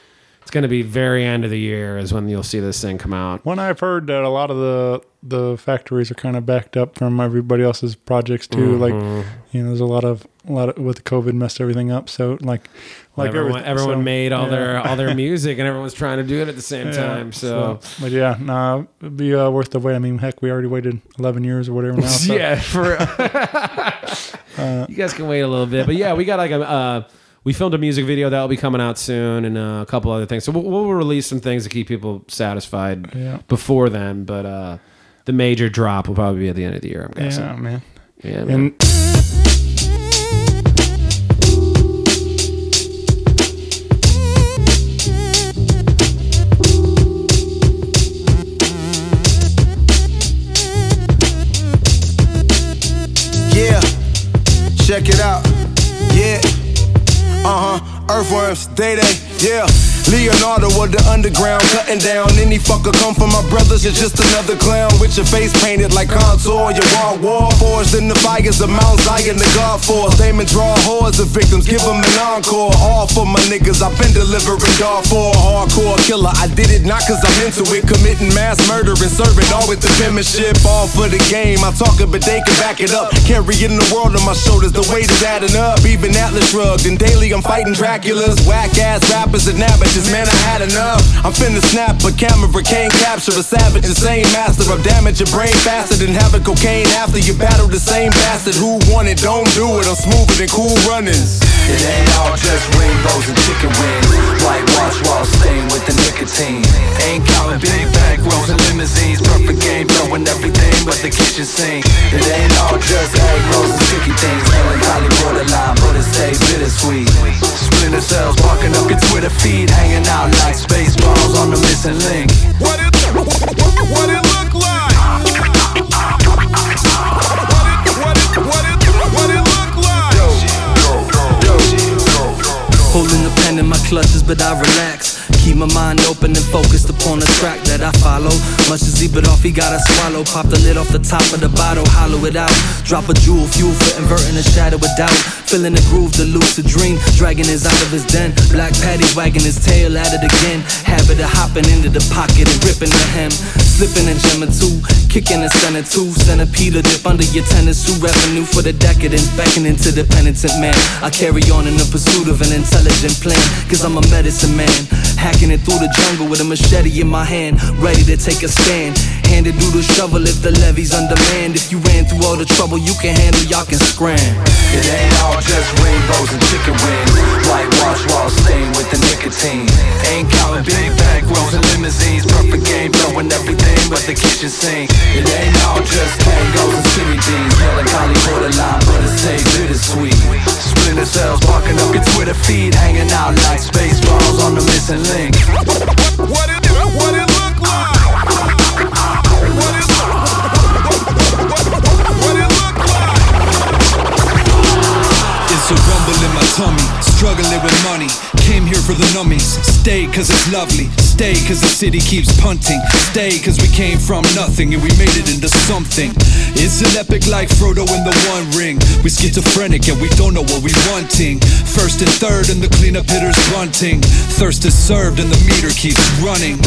it's going to be very end of the year is when you'll see this thing come out. When I've heard that a lot of the the factories are kind of backed up from everybody else's projects too. Mm-hmm. Like, you know, there's a lot of a lot of with the COVID messed everything up. So like, like everyone, everyone so, made all yeah. their all their music, and everyone's trying to do it at the same Yeah, time. So, but yeah, nah, it'd be uh, worth the wait. I mean, heck, we already waited 11 years or whatever now. So. yeah, for you guys can wait a little bit, but yeah, we got like a. Uh, we filmed a music video that will be coming out soon, and uh, a couple other things. So we'll, we'll release some things to keep people satisfied Yeah. before then. But uh, the major drop will probably be at the end of the year. I'm guessing. Yeah, man. Yeah, man. And Yeah, check it out. Earthworms, day day. Yeah. Leonardo of the underground, cutting down any fucker come from my brothers. You're just another clown with your face painted like contour. Your wall wall forged in the fires of Mount Zion, the God force. Aim and draw hordes of victims, give them an encore. All for my niggas, I've been delivering dog for a hardcore killer. I did it not cause I'm into it, committing mass murder and serving all with the penmanship. All for the game, I talk it, but they can back it up. Carrying the world on my shoulders, the weight is adding up. Even Atlas shrugged, and daily I'm fighting Draculas, whack ass rappers and amateurs. Man, I had enough. I'm finna snap a camera, can't capture a savage, insane master. I'm damage your brain faster than having cocaine after you battle the same bastard who won it. Don't do it, I'm smoother than cool runnings. It ain't all just rainbows and chicken wings. Whitewash while staying with the nicotine. Ain't counting big bank rolls and limousines. Perfect game, throwing everything but the kitchen sink. It ain't all just egg rolls and sticky things. Melancholy borderline, but it stay bittersweet. Splinter cells barking up your Twitter feed, hanging out like space balls on the missing link. What it, what it look like? What it, what it, what it look like? Holding the pen in my clutches, but I relax. Keep my mind open and focused upon the track that I follow. Much as he bit off, he gotta swallow. Pop the lid off the top of the bottle, hollow it out. Drop a jewel, fuel for inverting the shadow of doubt. Filling the groove, the lucid dream. Dragging his out of his den. Black patty wagging his tail at it again. Habit of hopping into the pocket and ripping the hem. Slipping a gem or two. Kicking a center two. Centipede dip under your tennis suit. Revenue for the decadence. Beckoning to the penitent man. I carry on in the pursuit of an intelligent plan. Cause I'm a medicine man. Hacking it through the jungle with a machete in my hand. Ready to take a stand. Handed through the shovel if the levee's on demand. If you ran through all the trouble you can handle, y'all can scram. It ain't all just rainbows and chicken wings. Whitewash walls stained with the nicotine. Ain't counting big back rolls and limousines. Perfect game, throwing everything but the kitchen sink. It ain't all just tangos and skinny jeans. Melancholy borderline, but it stays bittersweet. Splinter cells barking up your Twitter feed, hanging out like space balls on the missing link. What it, what it look like? Rumble in my tummy, struggling with money. Came here for the nummies. Stay cause it's lovely. Stay cause the city keeps punting. Stay cause we came from nothing and we made it into something. It's an epic like Frodo in the One Ring. We schizophrenic and we don't know what we wanting. First and third and the cleanup hitters bunting. Thirst is served and the meter keeps running.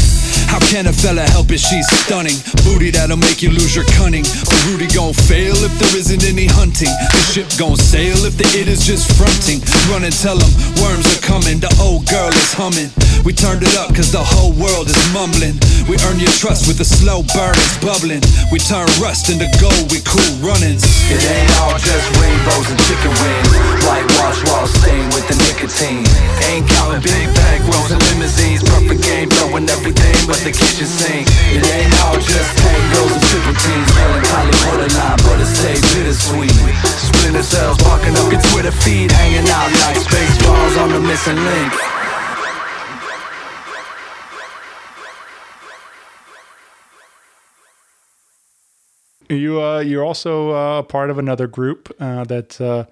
How can a fella help it? She's stunning. Booty that'll make you lose your cunning. But Rudy gon' fail if there isn't any hunting. The ship gon' sail if the it is just fronting. Run and tell 'em worms are coming. The old girl is humming. We turned it up cause the whole world is mumbling. We earn your trust with a slow burn, it's bubbling. We turn rust into gold, we cool runnings. It ain't all just rainbows and chicken wings. Whitewash walls stained with the nicotine. Ain't counting big bag rolls and limousines. Perfect game, throwing everything but the kitchen sink. It ain't all just tangos and triple teams. Melancholy borderline, but it stays bittersweet. Splinter cells up your Twitter feed, hanging out like space balls on the missing link. You uh, you're also uh, part of another group uh, that's uh,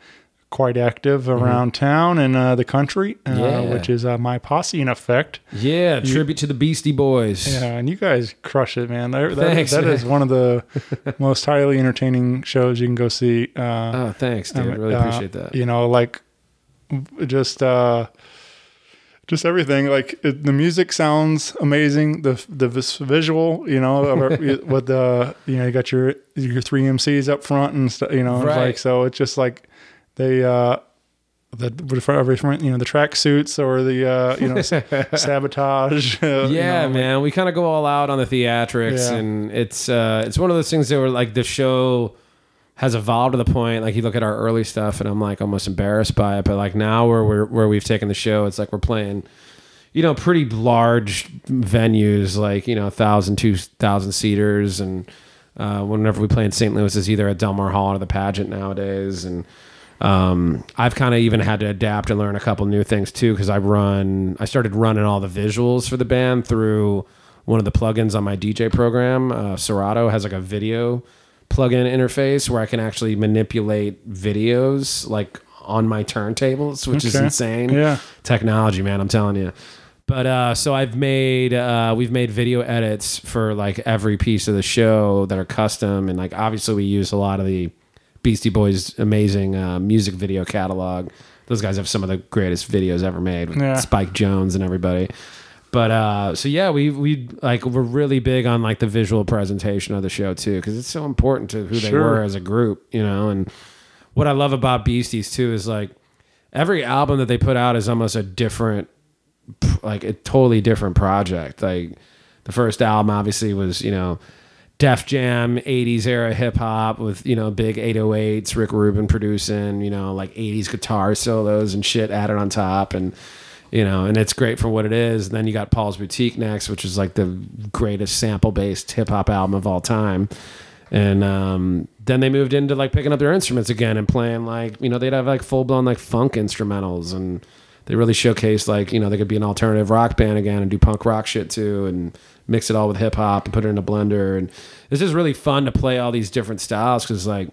quite active around town and uh, the country, uh, Mm-hmm. Yeah. which is uh, my posse in effect. Yeah, You- tribute to the Beastie Boys. Yeah, and you guys crush it, man. That, that, Thanks, that man. is one of the most highly entertaining shows you can go see. Uh, Oh, thanks, dude. um, really uh, appreciate that. You know, like just uh, just everything. Like it, the music sounds amazing. The the visual, you know, with the you know you got your your three MCs up front and stuff. You know, Right. like so it's just like they. uh the every you know the track suits or the uh you know sabotage uh, you yeah, know, like- man. We kind of go all out on the theatrics, Yeah. and it's uh, it's one of those things that were like the show has evolved to the point. Like you look at our early stuff, and I'm like almost embarrassed by it. But like now, where we're where we've taken the show, it's like we're playing, you know, pretty large venues, like you know, thousand, two thousand seaters, and uh, whenever we play in St. Louis, is either at Delmar Hall or the Pageant nowadays, and um, I've kind of even had to adapt and learn a couple new things too because I run. I started running all the visuals for the band through one of the plugins on my DJ program. Uh, Serato has like a video plugin interface where I can actually manipulate videos like on my turntables, which is insane. Yeah. technology, man. I'm telling you. But uh, so I've made uh, we've made video edits for like every piece of the show that are custom, and like obviously we use a lot of the Beastie Boys' amazing uh, music video catalog. Those guys have some of the greatest videos ever made with Yeah. Spike Jonze and everybody. But uh, so yeah, we we like we're really big on like the visual presentation of the show too, because it's so important to who they were as a group, you know. And what I love about Beasties too is like every album that they put out is almost a different, like a totally different project. Like the first album obviously was you know Def Jam, 80s era hip hop with, you know, big 808s, Rick Rubin producing, you know, like 80s guitar solos and shit added on top. And, you know, and it's great for what it is. And then you got Paul's Boutique next, which is like the greatest sample based hip hop album of all time. And um, then they moved into like picking up their instruments again and playing like, you know, they'd have like full blown like funk instrumentals and they really showcase like you know they could be an alternative rock band again and do punk rock shit too and mix it all with hip hop and put it in a blender and it's just really fun to play all these different styles because like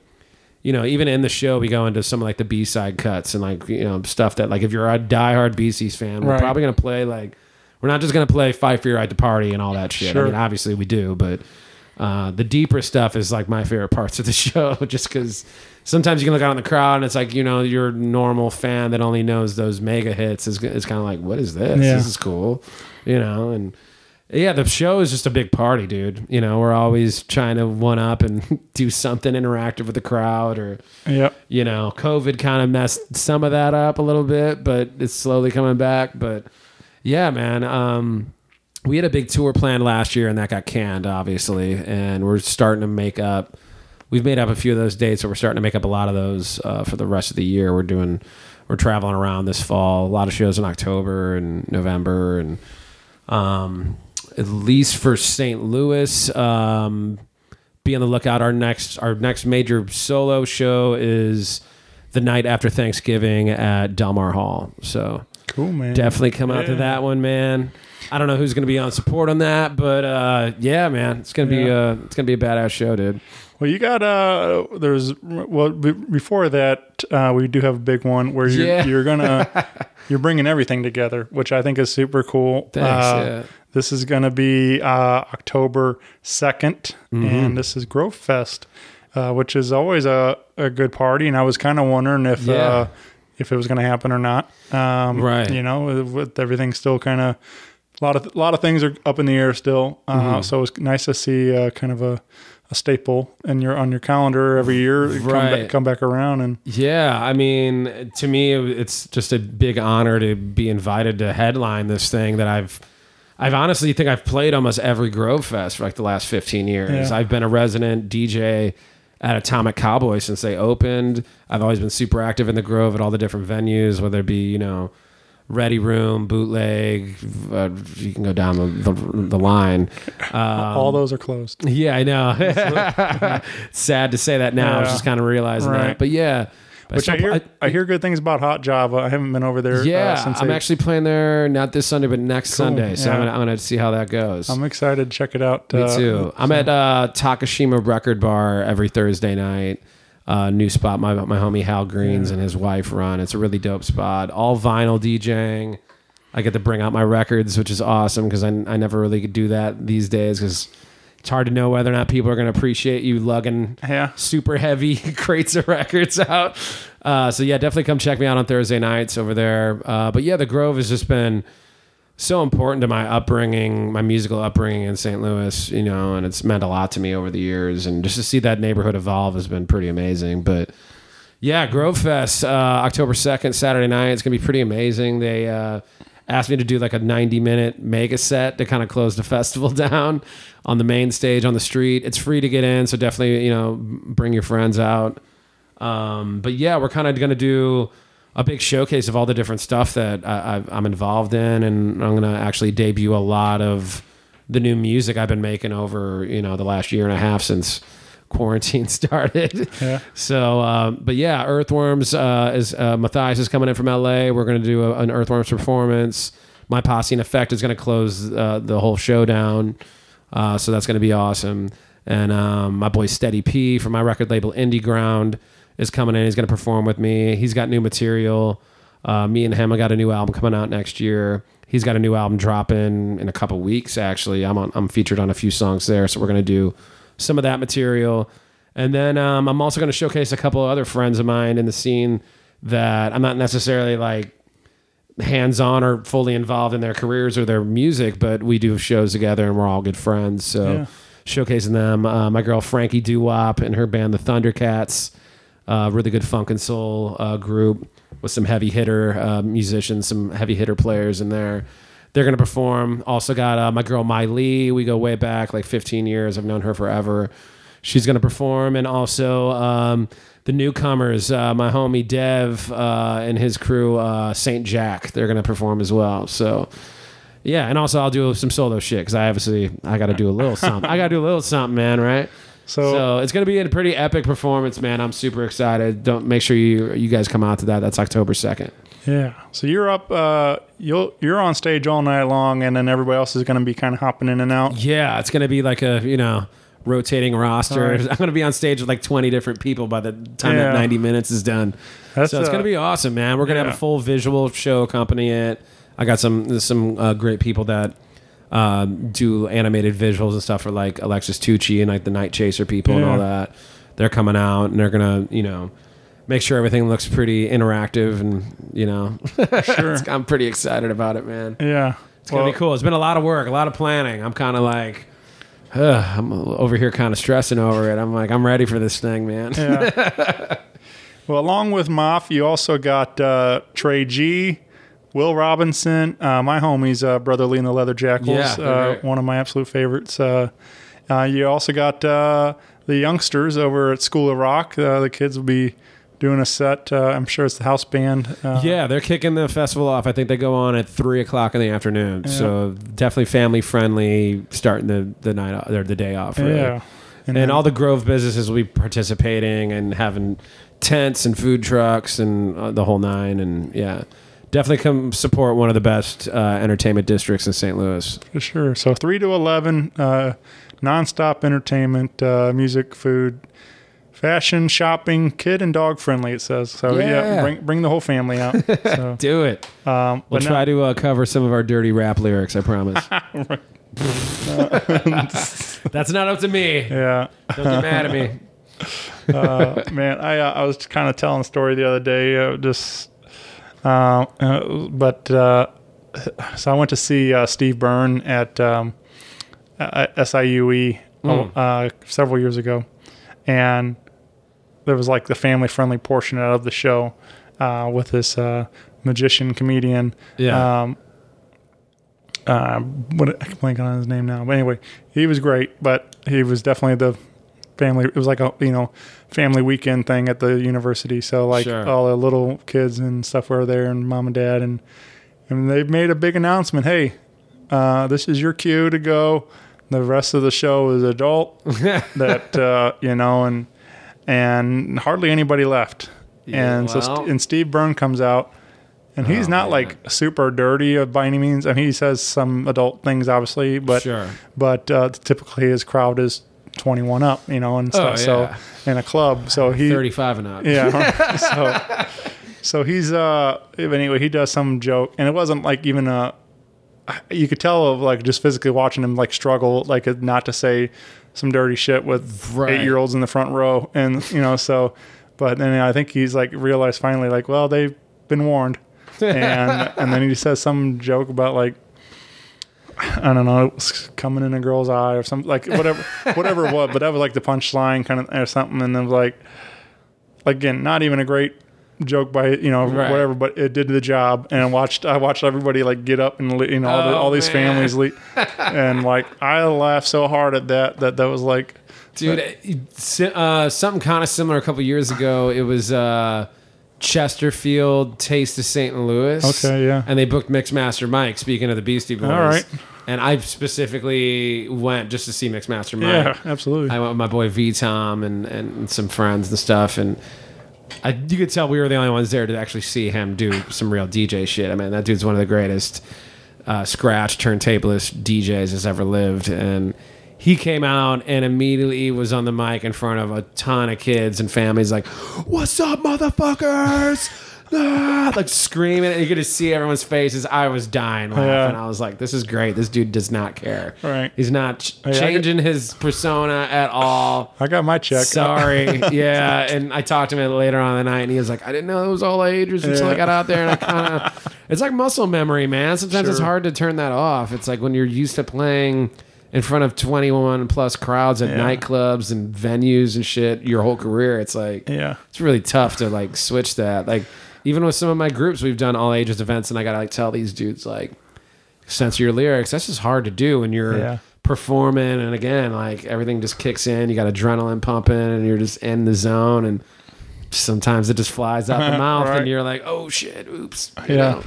you know even in the show we go into some of like the b side cuts and like you know stuff that like if you're a diehard Beasties fan we're Right. probably gonna play like we're not just gonna play Fight for Your Right to Party and all that shit. Sure. I mean obviously we do but. Uh, the deeper stuff is like my favorite parts of the show, just because sometimes you can look out in the crowd and it's like you know your normal fan that only knows those mega hits is is kind of like what is this? Yeah. This is cool, you know. And yeah, the show is just a big party, dude. You know, we're always trying to one up and do something interactive with the crowd, or Yep. you know, COVID kind of messed some of that up a little bit, but it's slowly coming back. But yeah, man. Um, we had a big tour planned last year and that got canned, obviously. And we're starting to make up. We've made up a few of those dates, but we're starting to make up a lot of those uh, for the rest of the year. We're doing, we're traveling around this fall. A lot of shows in October and November, and um, at least for St. Louis. Um, be on the lookout. Our next, our next major solo show is the night after Thanksgiving at Delmar Hall. So Cool, man. definitely come out to that one, man. I don't know who's going to be on support on that, but uh, yeah, man, it's gonna be Yeah. uh, it's gonna be a badass show, dude. Well, you got uh, there's well be- before that uh, we do have a big one where you're Yeah. you're gonna you're bringing everything together, which I think is super cool. Thanks, Uh, yeah. This is gonna be uh, October 2nd Mhm. and this is Grove Fest, uh, which is always a, a good party. And I was kind of wondering if Yeah. uh, if it was gonna happen or not. Um, Right. You know, with everything still kind of. A lot of a lot of things are up in the air still, uh, Mhm. so it's nice to see uh, kind of a, a staple in your on your calendar every year. Come, back, come back around and Yeah, I mean, to me, it's just a big honor to be invited to headline this thing that I've, I've honestly think I've played almost every Grove Fest for like the last fifteen years. Yeah. I've been a resident DJ at Atomic Cowboy since they opened. I've always been super active in the Grove at all the different venues, whether it be you know. Ready Room, Bootleg, uh, you can go down the, the, the line. Um, all those are closed. yeah, I know. Sad to say that now. I was just kind of realizing Right. that. But yeah. But Which I still- hear, I, hear good things about Hot Java. I haven't been over there. yeah, uh, since I'm actually playing there not this Sunday, but next Cool, Sunday. So I'm yeah. gonna, I'm gonna see how that goes. I'm excited to check it out. Me uh, too. I'm at uh, Takashima Record Bar every Thursday night. Uh, new spot my my homie Hal Greens and his wife run. It's a really dope spot. All vinyl DJing. I get to bring out my records, which is awesome because I, I never really could do that these days because it's hard to know whether or not people are going to appreciate you lugging Yeah. super heavy crates of records out. Uh, so yeah, definitely come check me out on Thursday nights over there. Uh, but yeah, the Grove has just been so important to my upbringing, my musical upbringing in St. Louis, you know, and it's meant a lot to me over the years. And just to see that neighborhood evolve has been pretty amazing. But yeah, Grove Fest, uh, October 2nd, Saturday night. It's going to be pretty amazing. They uh, asked me to do like a 90 minute mega set to kind of close the festival down on the main stage on the street. It's free to get in, so definitely, you know, bring your friends out. Um, but yeah, we're kind of going to do a big showcase of all the different stuff that I, I'm involved in, and I'm going to actually debut a lot of the new music I've been making over you know the last year and a half since quarantine started. Yeah. So, uh, but yeah, Earthworms uh, is uh, Matthias is coming in from LA. We're going to do a, an Earthworms performance. My posse in effect is going to close uh, the whole show down. Uh, so that's going to be awesome. And um, my boy Steady P from my record label Indie Ground is coming in. He's going to perform with me. He's got new material. Uh, me and him, I got a new album coming out next year. He's got a new album dropping in a couple weeks. Actually, I'm on, I'm featured on a few songs there, so we're going to do some of that material. And then um, I'm also going to showcase a couple of other friends of mine in the scene that I'm not necessarily like hands on or fully involved in their careers or their music, but we do shows together and we're all good friends. So Yeah. showcasing them. Uh, my girl Frankie Doo-Wop and her band, the Thundercats, uh, really good funk and soul uh, group with some heavy hitter uh, musicians, some heavy hitter players in there. They're to perform. Also got uh, my girl Mai Lee. We go way back, like 15 years. I've known her forever. She's to perform. And also um, the newcomers, uh, my homie Dev uh, and his crew, St. Jack, they're to perform as well. So, yeah. And also I'll do some solo shit because I obviously, I got to do a little something. I got to do a little something, man, right? So, So it's going to be a pretty epic performance, man. I'm super excited. Don't make sure you you guys come out to that. That's October 2nd. Yeah. So you're up. Uh, you'll you're on stage all night long, and then everybody else is going to be kind of hopping in and out. Yeah, it's gonna be like a you know rotating roster. Alright. I'm gonna be on stage with like 20 different people by the time Yeah. that 90 minutes is done. That's, so it's uh, gonna be awesome, man. We're gonna yeah. have a full visual show accompany it. I got some some uh, great people that um, do animated visuals and stuff for like Alexis Tucci and like the Night Chaser people and all that. They're coming out and they're gonna you know make sure everything looks pretty interactive and you know Sure. I'm pretty excited about it, man. Yeah. It's gonna be cool. It's been a lot of work, a lot of planning. I'm kind of like, ugh, I'm over here kind of stressing over it. I'm like, I'm ready for this thing, man. Yeah. well, along with Moff, you also got uh, Trey G, Will Robinson, uh, my homies, uh, Brother Lee and the Leather Jackals, Yeah, uh, great. one of my absolute favorites. Uh, uh, you also got uh, the youngsters over at School of Rock. Uh, the kids will be doing a set. Uh, I'm sure it's the house band. Uh, yeah, they're kicking the festival off. I think they go on at three o'clock in the afternoon. So definitely family friendly, starting the the night or the day off. Really. Yeah. And, then- all the Grove businesses will be participating and having tents and food trucks and uh, the whole nine. And yeah, definitely come support one of the best uh, entertainment districts in St. Louis. For sure. So three to eleven, uh, nonstop entertainment, uh, music, food, fashion, shopping, kid and dog friendly. It says so. Yeah, Yeah. bring bring the whole family out. So, Do it. um, We'll try no- to uh, cover some of our dirty rap lyrics. I promise. That's not up to me. Yeah. Don't get mad at me. uh, man, I uh, I was kind of telling a story the other day. Uh, just, but uh, so I went to see uh, Steve Byrne at um, uh, SIUE Mm. uh, several years ago, and there was like the family friendly portion of the show uh, with this uh, magician comedian. Yeah. Um, uh, what I can blank on his name now, but anyway, he was great. But he was definitely the family. It was like a you know family weekend thing at the university. So like Sure. all the little kids and stuff were there, and mom and dad, and and they made a big announcement. Hey, uh, this is your cue to go. The rest of the show is adult. that uh, you know, and and hardly anybody left. Yeah, and so well. St- and Steve Byrne comes out. And he's Oh, not like super dirty by any means. I mean, he says some adult things, obviously, but Sure. but uh, typically his crowd is 21 up, you know, and Oh, stuff. yeah. So in a club, so he 35 and up. yeah. so so he's uh anyway he does some joke, and it wasn't like even a you could tell of like just physically watching him like struggle like not to say some dirty shit with Right. eight year olds in the front row, and you know so. But then I think he's like realized finally like well they've been warned, and and then he says some joke about like I don't know, it was coming in a girl's eye or something like whatever, whatever it was. But that was like the punchline kind of or something. And then like, again, not even a great joke by you know Right. whatever, but it did the job. And I watched, I watched everybody like get up and you know all, the, Oh, all these man. families leave, and like I laughed so hard at that that that was like, Dude, it- uh, something kind of similar a couple years ago. It was uh, Chesterfield Taste of St. Louis. Okay, yeah. And they booked Mixmaster Mike, speaking of the Beastie Boys. All right. And I specifically went just to see Mixmaster Mike. yeah, absolutely. I went with my boy V Tom and, and some friends and stuff, and I, you could tell we were the only ones there to actually see him do some real DJ shit. I mean, that dude's one of the greatest uh, scratch turntablist DJs has ever lived, and he came out and immediately was on the mic in front of a ton of kids and families, like, "What's up, motherfuckers!" Ah, like screaming, and you could just see everyone's faces. I was dying laughing. Yeah. I was like, "This is great. This dude does not care. Right. He's not ch- Hey, changing his persona at all." I got my check. Sorry. yeah. And I talked to him later on in the night and he was like, I didn't know it was all ages until I got out there. And I kind of, it's like muscle memory, man. Sometimes it's hard to turn that off. It's like when you're used to playing in front of 21 plus crowds at Yeah. nightclubs and venues and shit your whole career. It's like, Yeah. it's really tough to like switch that. Like, even with some of my groups, we've done all ages events and I got to like tell these dudes, like, censor your lyrics. That's just hard to do when you're Yeah. performing. And again, like everything just kicks in. You got adrenaline pumping and you're just in the zone. And sometimes it just flies out the mouth Right. and you're like, oh shit, oops. You Yeah. know,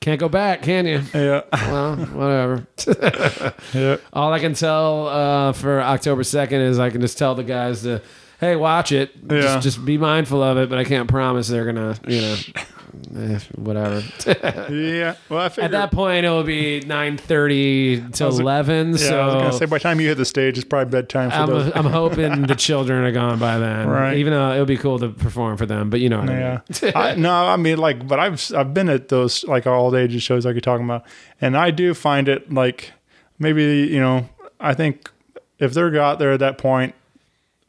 Can't go back, can you? Yeah. Well, whatever. Yeah. All I can tell uh, for October 2nd is I can just tell the guys to, hey, watch it. Yeah. Just, just be mindful of it, but I can't promise they're going to, you know, eh, whatever. yeah. Well, I At that point, it will be nine thirty to I was- eleven. Yeah, so I was gonna say by the time you hit the stage, it's probably bedtime for I'm, those. I'm hoping the children are gone by then. Right. Even though it would be cool to perform for them, but you know what Yeah. I mean. I, no, I mean like, but I've I've been at those like all ages shows like you're talking about, and I do find it like maybe you know I think if they're got there at that point,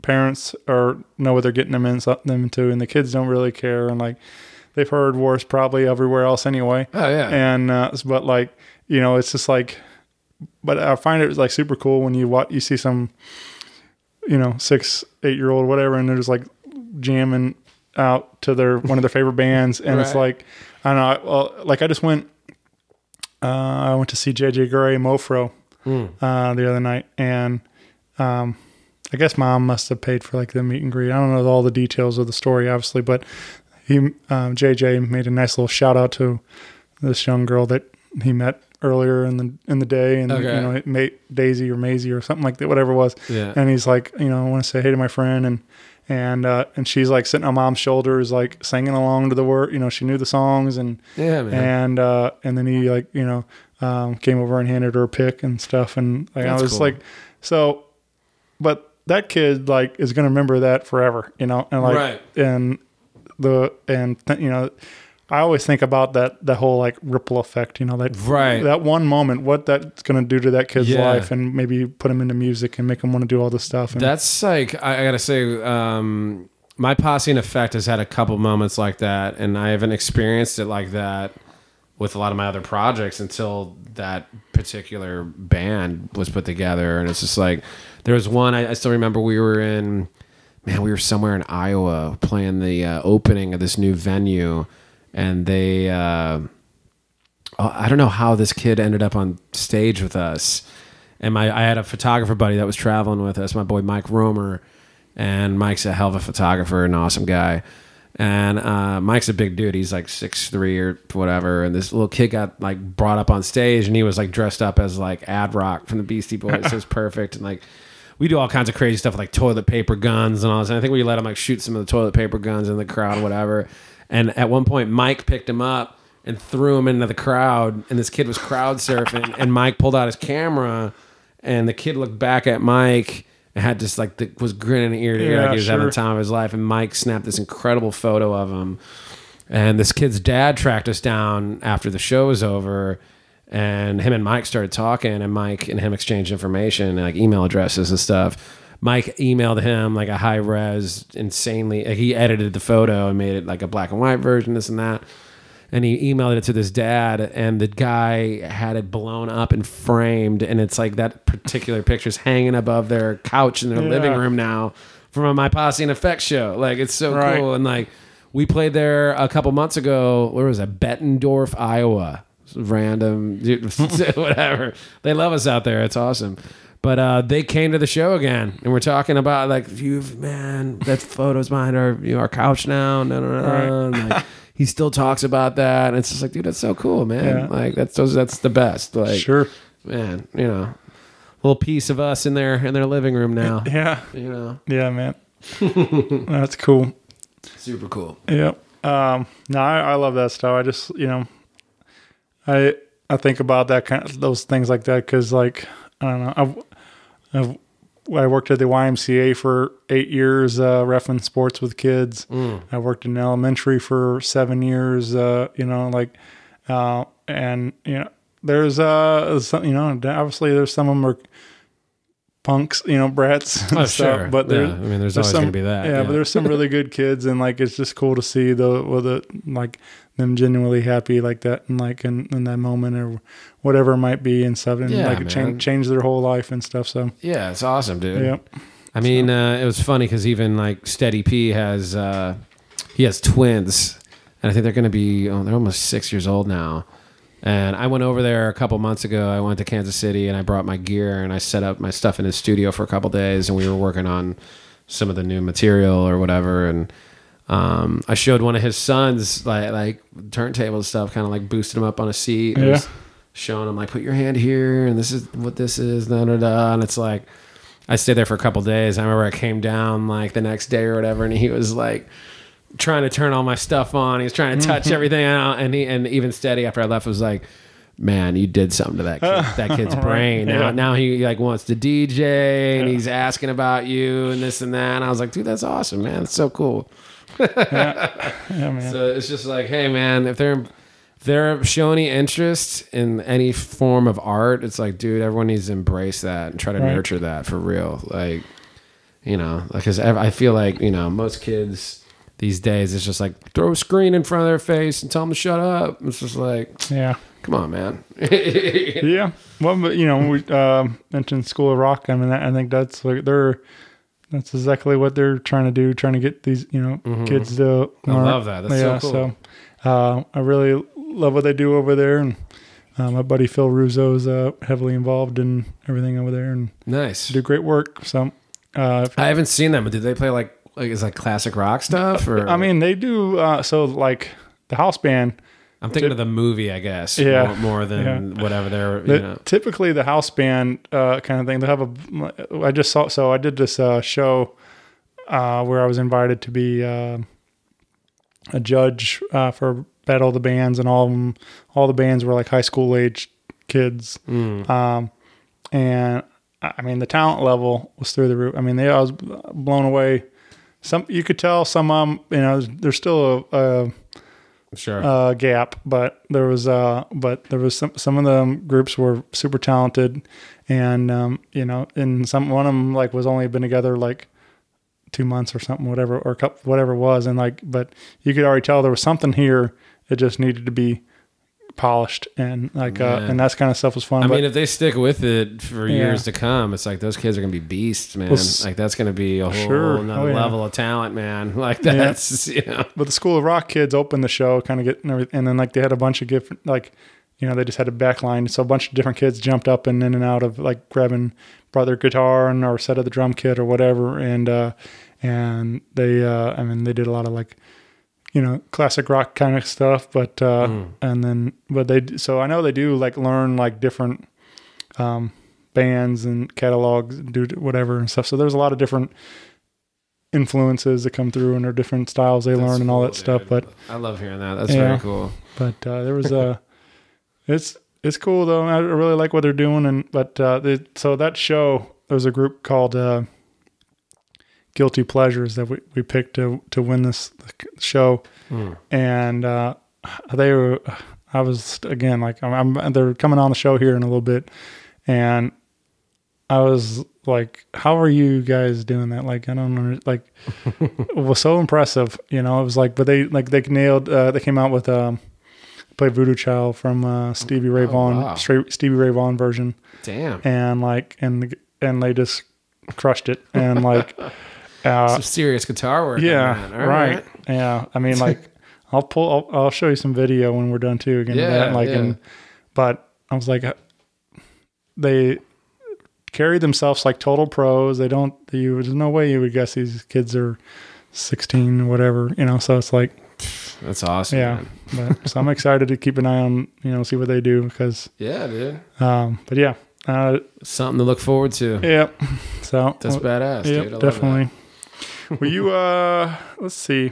parents are know what they're getting them in them into, and the kids don't really care, and like they've heard worse probably everywhere else anyway. Oh, yeah. and uh, but like you know it's just like, but I find it like super cool when you watch you see some you know, six, eight year old, whatever, and they're just like jamming out to their one of their favorite bands, and it's like I don't know, I- well, like I just went, uh, I went to see JJ Grey Mofro Hmm. uh, the other night, and um, I guess mom must have paid for like the meet and greet. I don't know all the details of the story, obviously, but he um, JJ made a nice little shout out to this young girl that he met earlier in the in the day, and Okay. you know, mate Daisy or Maisie or something like that, whatever it was. Yeah. And he's like, you know, I want to say hey to my friend, and and uh, and she's like sitting on mom's shoulders, like singing along to the word. You know, she knew the songs, and Yeah, man. and uh, and then he like you know um, came over and handed her a pick and stuff, and like, I was cool. like, so, but that kid like is gonna remember that forever, you know, and like Right. and the and th- you know. I always think about that that whole like ripple effect, you know, that Right. that one moment, what that's going to do to that kid's Yeah. life, and maybe put him into music and make him want to do all this stuff. And That's like I, I gotta say, um, my posse in effect has had a couple moments like that, and I haven't experienced it like that with a lot of my other projects until that particular band was put together. And it's just like there was one I, I still remember we were in, man, we were somewhere in Iowa playing the uh, opening of this new venue, and they. Uh, oh, I don't know how this kid ended up on stage with us. And my I had a photographer buddy that was traveling with us, my boy Mike Romer, and Mike's a hell of a photographer, an awesome guy. And uh, Mike's a big dude. He's like six three or whatever. And this little kid got like brought up on stage, and he was like dressed up as like Ad Rock from the Beastie Boys. so was perfect. And like we do all kinds of crazy stuff like toilet paper guns and all this. And I think we let him like shoot some of the toilet paper guns in the crowd, whatever. And at one point, Mike picked him up and threw him into the crowd. And this kid was crowd surfing, and Mike pulled out his camera, and the kid looked back at Mike and had just like the, was grinning ear to ear Yeah, like he was having the time of his life. And Mike snapped this incredible photo of him. And this kid's dad tracked us down after the show was over. And him and Mike started talking, and Mike and him exchanged information, like email addresses and stuff. Mike emailed him like a high res, insanely. He edited the photo and made it like a black and white version, this and that. And he emailed it to this dad, and the guy had it blown up and framed. And it's like that particular picture's hanging above their couch in their Yeah. living room now from a My Posse in Effect's show. Like, it's so Right. cool. And like, we played there a couple months ago. Where was it? Bettendorf, Iowa. Random, whatever. They love us out there. It's awesome. But uh, they came to the show again, and we're talking about like, you've man, that photo's behind our you know, our couch now. No, no, no. Like, he still talks about that, and it's just like, dude, that's so cool, man. Yeah. Like that's those, that's the best. Like, Sure. man. You know, little piece of us in their in their living room now. yeah, You know, yeah, man, that's cool. super cool. Yep. Um, no, I, I love that stuff. I just, you know, I I think about that kind of those things like that because, like, I don't know. I've, I've I worked at the YMCA for eight years, uh, refing sports with kids. I worked in elementary for seven years. Uh, you know, like, uh, and you know, there's uh, some, you know, obviously there's some of them are punks, you know, brats. and Oh, stuff, sure. But there, Yeah, I mean, there's always gonna be that, Yeah, yeah. but there's some really good kids, and like it's just cool to see the with the like them genuinely happy like that, and like in, in that moment or whatever it might be and stuff, and Yeah, like it change change their whole life and stuff. So Yeah, it's awesome, dude. Yep. I mean, uh, it was funny because even like Steady P has uh, he has twins, and I think they're going to be oh, they're almost six years old now. And I went over there a couple months ago. I went to Kansas City and I brought my gear and I set up my stuff in his studio for a couple days, and we were working on some of the new material or whatever. And um, I showed one of his sons like like turntable stuff, kind of like boosted him up on a seat. and Yeah. showing him like, put your hand here, and this is what this is, da da da. And it's like, I stayed there for a couple days. I remember I came down like the next day or whatever, and he was like trying to turn all my stuff on. He was trying to touch Mhm. everything out, and he and even steady after I left was like. Man, you did something to that kid, that kid's brain. Now, yeah. now he like wants to DJ and he's asking about you and this and that. And I was like, dude, that's awesome, man. It's so cool. Yeah, man. So it's just like, hey, man, if they're if they're showing any interest in any form of art, it's like, dude, everyone needs to embrace that and try to Right. nurture that for real. Like, you know, because I feel like you know most kids these days it's just like throw a screen in front of their face and tell them to shut up. It's just like, Yeah. come on, man. yeah. Well, but you know, we uh, mentioned School of Rock. I mean, I think that's like they're that's exactly what they're trying to do, trying to get these you know Mhm. kids to. I love that. That's so yeah, cool. So, uh, I really love what they do over there, and uh, my buddy Phil Russo is uh, heavily involved in everything over there, and Nice. do great work. So, uh, I haven't seen them, but did they play like like is like classic rock stuff or? I mean, they do. Uh, so, like the house band. I'm thinking of the movie, I guess. Yeah. more, more than Yeah. whatever they're. You The- know. Typically, the house band uh, kind of thing. They have a. I just saw. So I did this uh, show uh, where I was invited to be uh, a judge uh, for Battle of the Bands, and all of them, all the bands were like high school age kids. Mm. Um, and I I mean, the talent level was through the roof. I mean, they I was blown away. Some you could tell some um you know there's still a, a Sure. uh, gap, but there was uh, but there was some some of the groups were super talented, and um, you know, and some one of them like was only been together like two months or something, whatever or couple, whatever it was, and like, but you could already tell there was something here that just needed to be polished, and like, uh, Yeah. and that kind of stuff was fun. I but, mean, if they stick with it for Yeah. years to come, it's like those kids are gonna be beasts, man. Well, like that's gonna be a whole Sure. another Oh, yeah. level of talent, man. Like Yeah. that's you know. But the School of Rock kids opened the show, kind of getting everything, and then like they had a bunch of different, like, you know, they just had a backline, so a bunch of different kids jumped up and in and out of like grabbing brother guitar and or set of the drum kit or whatever, and uh, and they, uh, I mean, they did a lot of like, you know, classic rock kind of stuff, but uh, Mm. and then but they, so I know they do like learn like different um, bands and catalogs, and do whatever and stuff. So there's a lot of different influences that come through and their different styles they learn and all that stuff. But I love hearing that. That's very cool. But uh, there was a, it's it's cool though. I really like what they're doing. And but uh, the, so that show there was a group called uh, Guilty Pleasures that we, we picked to to win this show, Hmm. and uh, they were. I was again like I'm, I'm. They're coming on the show here in a little bit, and I was like, "How are you guys doing that?" Like, I don't know. Like, it was so impressive. You know, it was like, but they like they nailed. Uh, they came out with um, played Voodoo Child from uh, Stevie Ray Oh, Vaughan, wow. straight Stevie Ray Vaughan version. Damn. And like, and and they just crushed it. And like, uh, Some serious guitar work. yeah, right. Right. Yeah, I mean, like, I'll pull. I'll, I'll show you some video when we're done too. Again, of that. Yeah, like, yeah. and but I was like, uh, they carry themselves like total pros. They don't. You, there's no way you would guess these kids are 16 or whatever. You know, so it's like, That's awesome. yeah. But so I'm excited to keep an eye on. You know, see what they do because. Yeah, dude. Um, but yeah. Uh, Something to look forward to. yeah. So That's badass, Yep, dude. I definitely. Will you? Uh, let's see.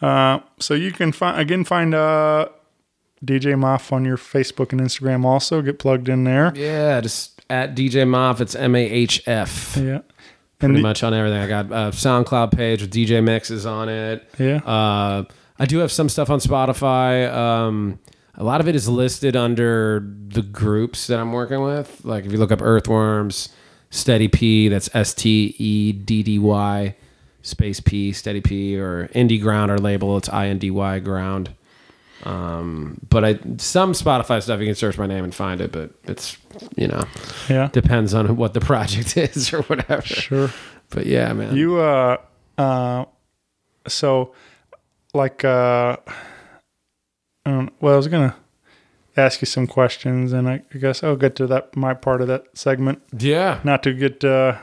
Uh, so you can find again find uh, DJ Moff on your Facebook and Instagram. Also, get plugged in there. Yeah, just at DJ Moff. It's M A H F. Yeah. Pretty the- much on everything. I got a SoundCloud page with DJ mixes on it. Yeah. Uh, I do have some stuff on Spotify. Um, a lot of it is listed under the groups that I'm working with. Like if you look up Earthworms, Steddy P, that's S T E D D Y space P, Steddy P, or Indy Ground, our label, it's I N D Y Ground. Um, but I some Spotify stuff you can search my name and find it, but it's you know, Yeah. depends on what the project is or whatever. Sure. But yeah, man. You uh uh so like uh um, well I was gonna ask you some questions and I, I guess I'll get to that my part of that segment. Yeah. Not to get uh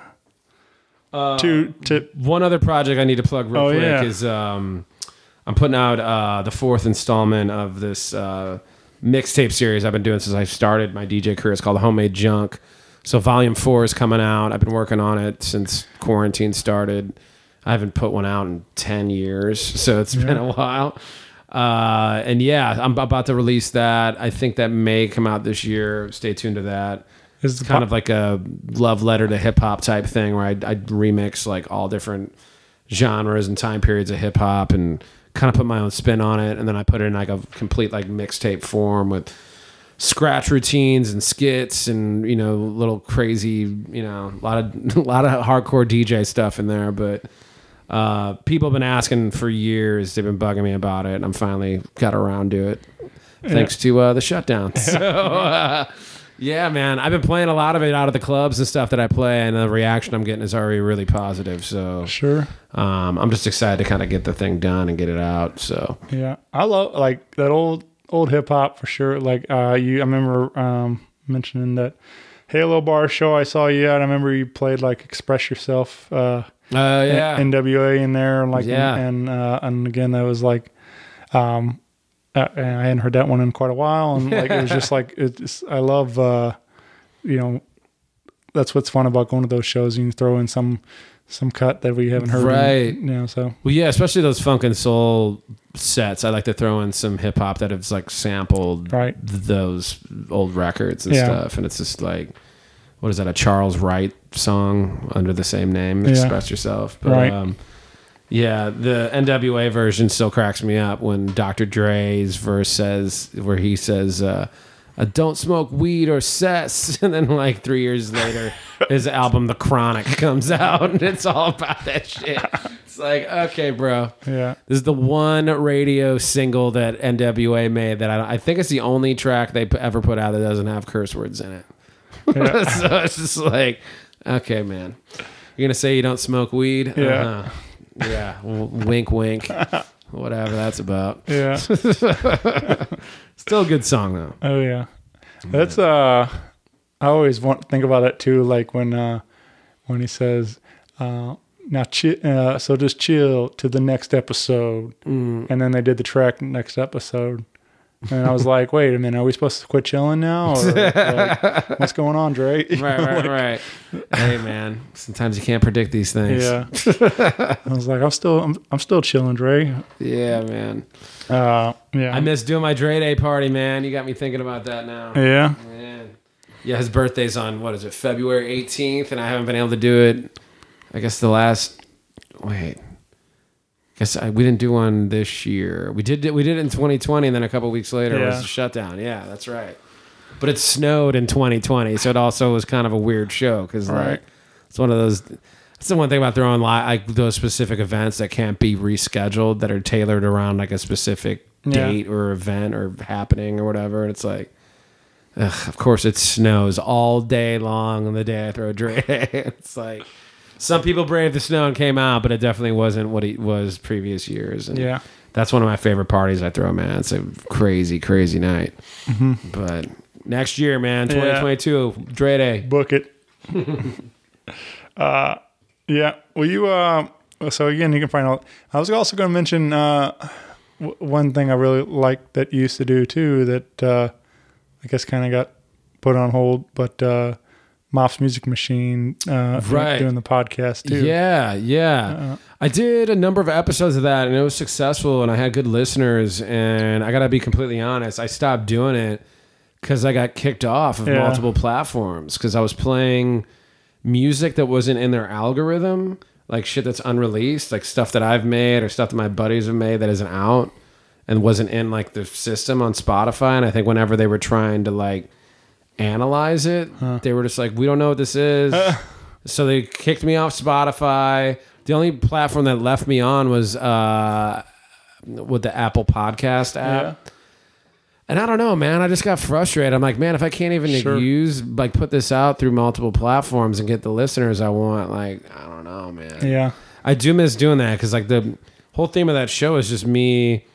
to to one other project I need to plug real Oh, quick yeah. is um, I'm putting out uh, the fourth installment of this uh, mixtape series I've been doing since I started my DJ career. It's called Homemade Junk. So volume four is coming out. I've been working on it since quarantine started. I haven't put one out in ten years, so it's been a while. Uh, and yeah, I'm about to release that. I think that may come out this year. Stay tuned to that. It's kind po- of like a love letter to hip hop type thing where I I remix like all different genres and time periods of hip hop and kind of put my own spin on it, and then I put it in like a complete like mixtape form with scratch routines and skits and you know little crazy you know a lot of a lot of hardcore DJ stuff in there, but. Uh, people have been asking for years. They've been bugging me about it. and I'm finally got around to it, thanks to uh, the shutdown. So, uh, yeah, man, I've been playing a lot of it out of the clubs and stuff that I play, and the reaction I'm getting is already really positive. So, Sure. um, I'm just excited to kind of get the thing done and get it out. So, Yeah, I love like that old old hip hop for sure. Like uh, you, I remember um, mentioning that Halo Bar show I saw you at. I remember you played like Express Yourself. Uh, uh, yeah, NWA in there, and like Yeah. and uh, and again that was like, um, uh, I hadn't heard that one in quite a while, and like it was just like it's. I love, uh, you know, that's what's fun about going to those shows. You can throw in some some cut that we haven't heard, Right. You know, so Well, yeah, especially those funk and soul sets. I like to throw in some hip hop that has like sampled Right. th- those old records and Yeah. stuff, and it's just like, what is that? A Charles Wright song under the same name. "Express Yourself." But, Right. Um, yeah, the NWA version still cracks me up when Dr. Dre's verse says, where he says, uh, uh, "Don't smoke weed or cess," and then like three years later, his album "The Chronic" comes out, and it's all about that shit. It's like, okay, bro. yeah, This is the one radio single that NWA made that I, I think it's the only track they p- ever put out that doesn't have curse words in it. Yeah. so it's just like, okay, man, you're gonna say you don't smoke weed? Yeah. Uh-huh. yeah. W- wink, wink. Whatever that's about. yeah. Still a good song though. Oh yeah, that's uh, I always want to think about that too. Like when uh, when he says, uh, "Now chi- uh, so just chill to the next episode," Mm. and then they did the track next episode, and I was like, "Wait a minute, are we supposed to quit chilling now? Or, like, what's going on, Dre?" Right, right, like, right. Hey, man. Sometimes you can't predict these things. Yeah, I was like, "I'm still, I'm, I'm still chilling, Dre." Yeah, man. Uh, yeah, I miss doing my Dre Day party, man. You got me thinking about that now. yeah, Man. Yeah, his birthday's on what is it, February 18th, and I haven't been able to do it. I guess the last wait. Guess I, we didn't do one this year. We did we did it in 2020, and then a couple weeks later it was Yeah. a shutdown. Yeah, that's right. But it snowed in 2020, so it also was kind of a weird show because Right. like it's one of those. That's the one thing about throwing li- like those specific events that can't be rescheduled that are tailored around like a specific Yeah. date or event or happening or whatever. And it's like, ugh, of course, it snows all day long on the day I throw a Dre. it's like some people braved the snow and came out, but it definitely wasn't what it was previous years. And Yeah. that's one of my favorite parties I throw, man. It's a crazy, crazy night. But next year, man, Mm-hmm. Yeah. 2022, Dre Day. book it. uh, yeah. Well, you. Uh, so again, you can find out. I was also going to mention uh, w- one thing I really like that you used to do too. That uh, I guess kind of got put on hold, but uh, Moff's Music Machine, uh, Right. doing the podcast too. Yeah, yeah. I did a number of episodes of that and it was successful and I had good listeners. And I got to be completely honest, I stopped doing it because I got kicked off of Yeah. multiple platforms because I was playing music that wasn't in their algorithm, like shit that's unreleased, like stuff that I've made or stuff that my buddies have made that isn't out and wasn't in like the system on Spotify. And I think whenever they were trying to like analyze it, they were just like, we don't know what this is. so they kicked me off Spotify. The only platform that left me on was uh, with the Apple Podcast app. Yeah. And I don't know, man. I just got frustrated. I'm like, man, if I can't even Sure. use like put this out through multiple platforms and get the listeners I want, like, I don't know, man. Yeah. I do miss doing that because like the whole theme of that show is just me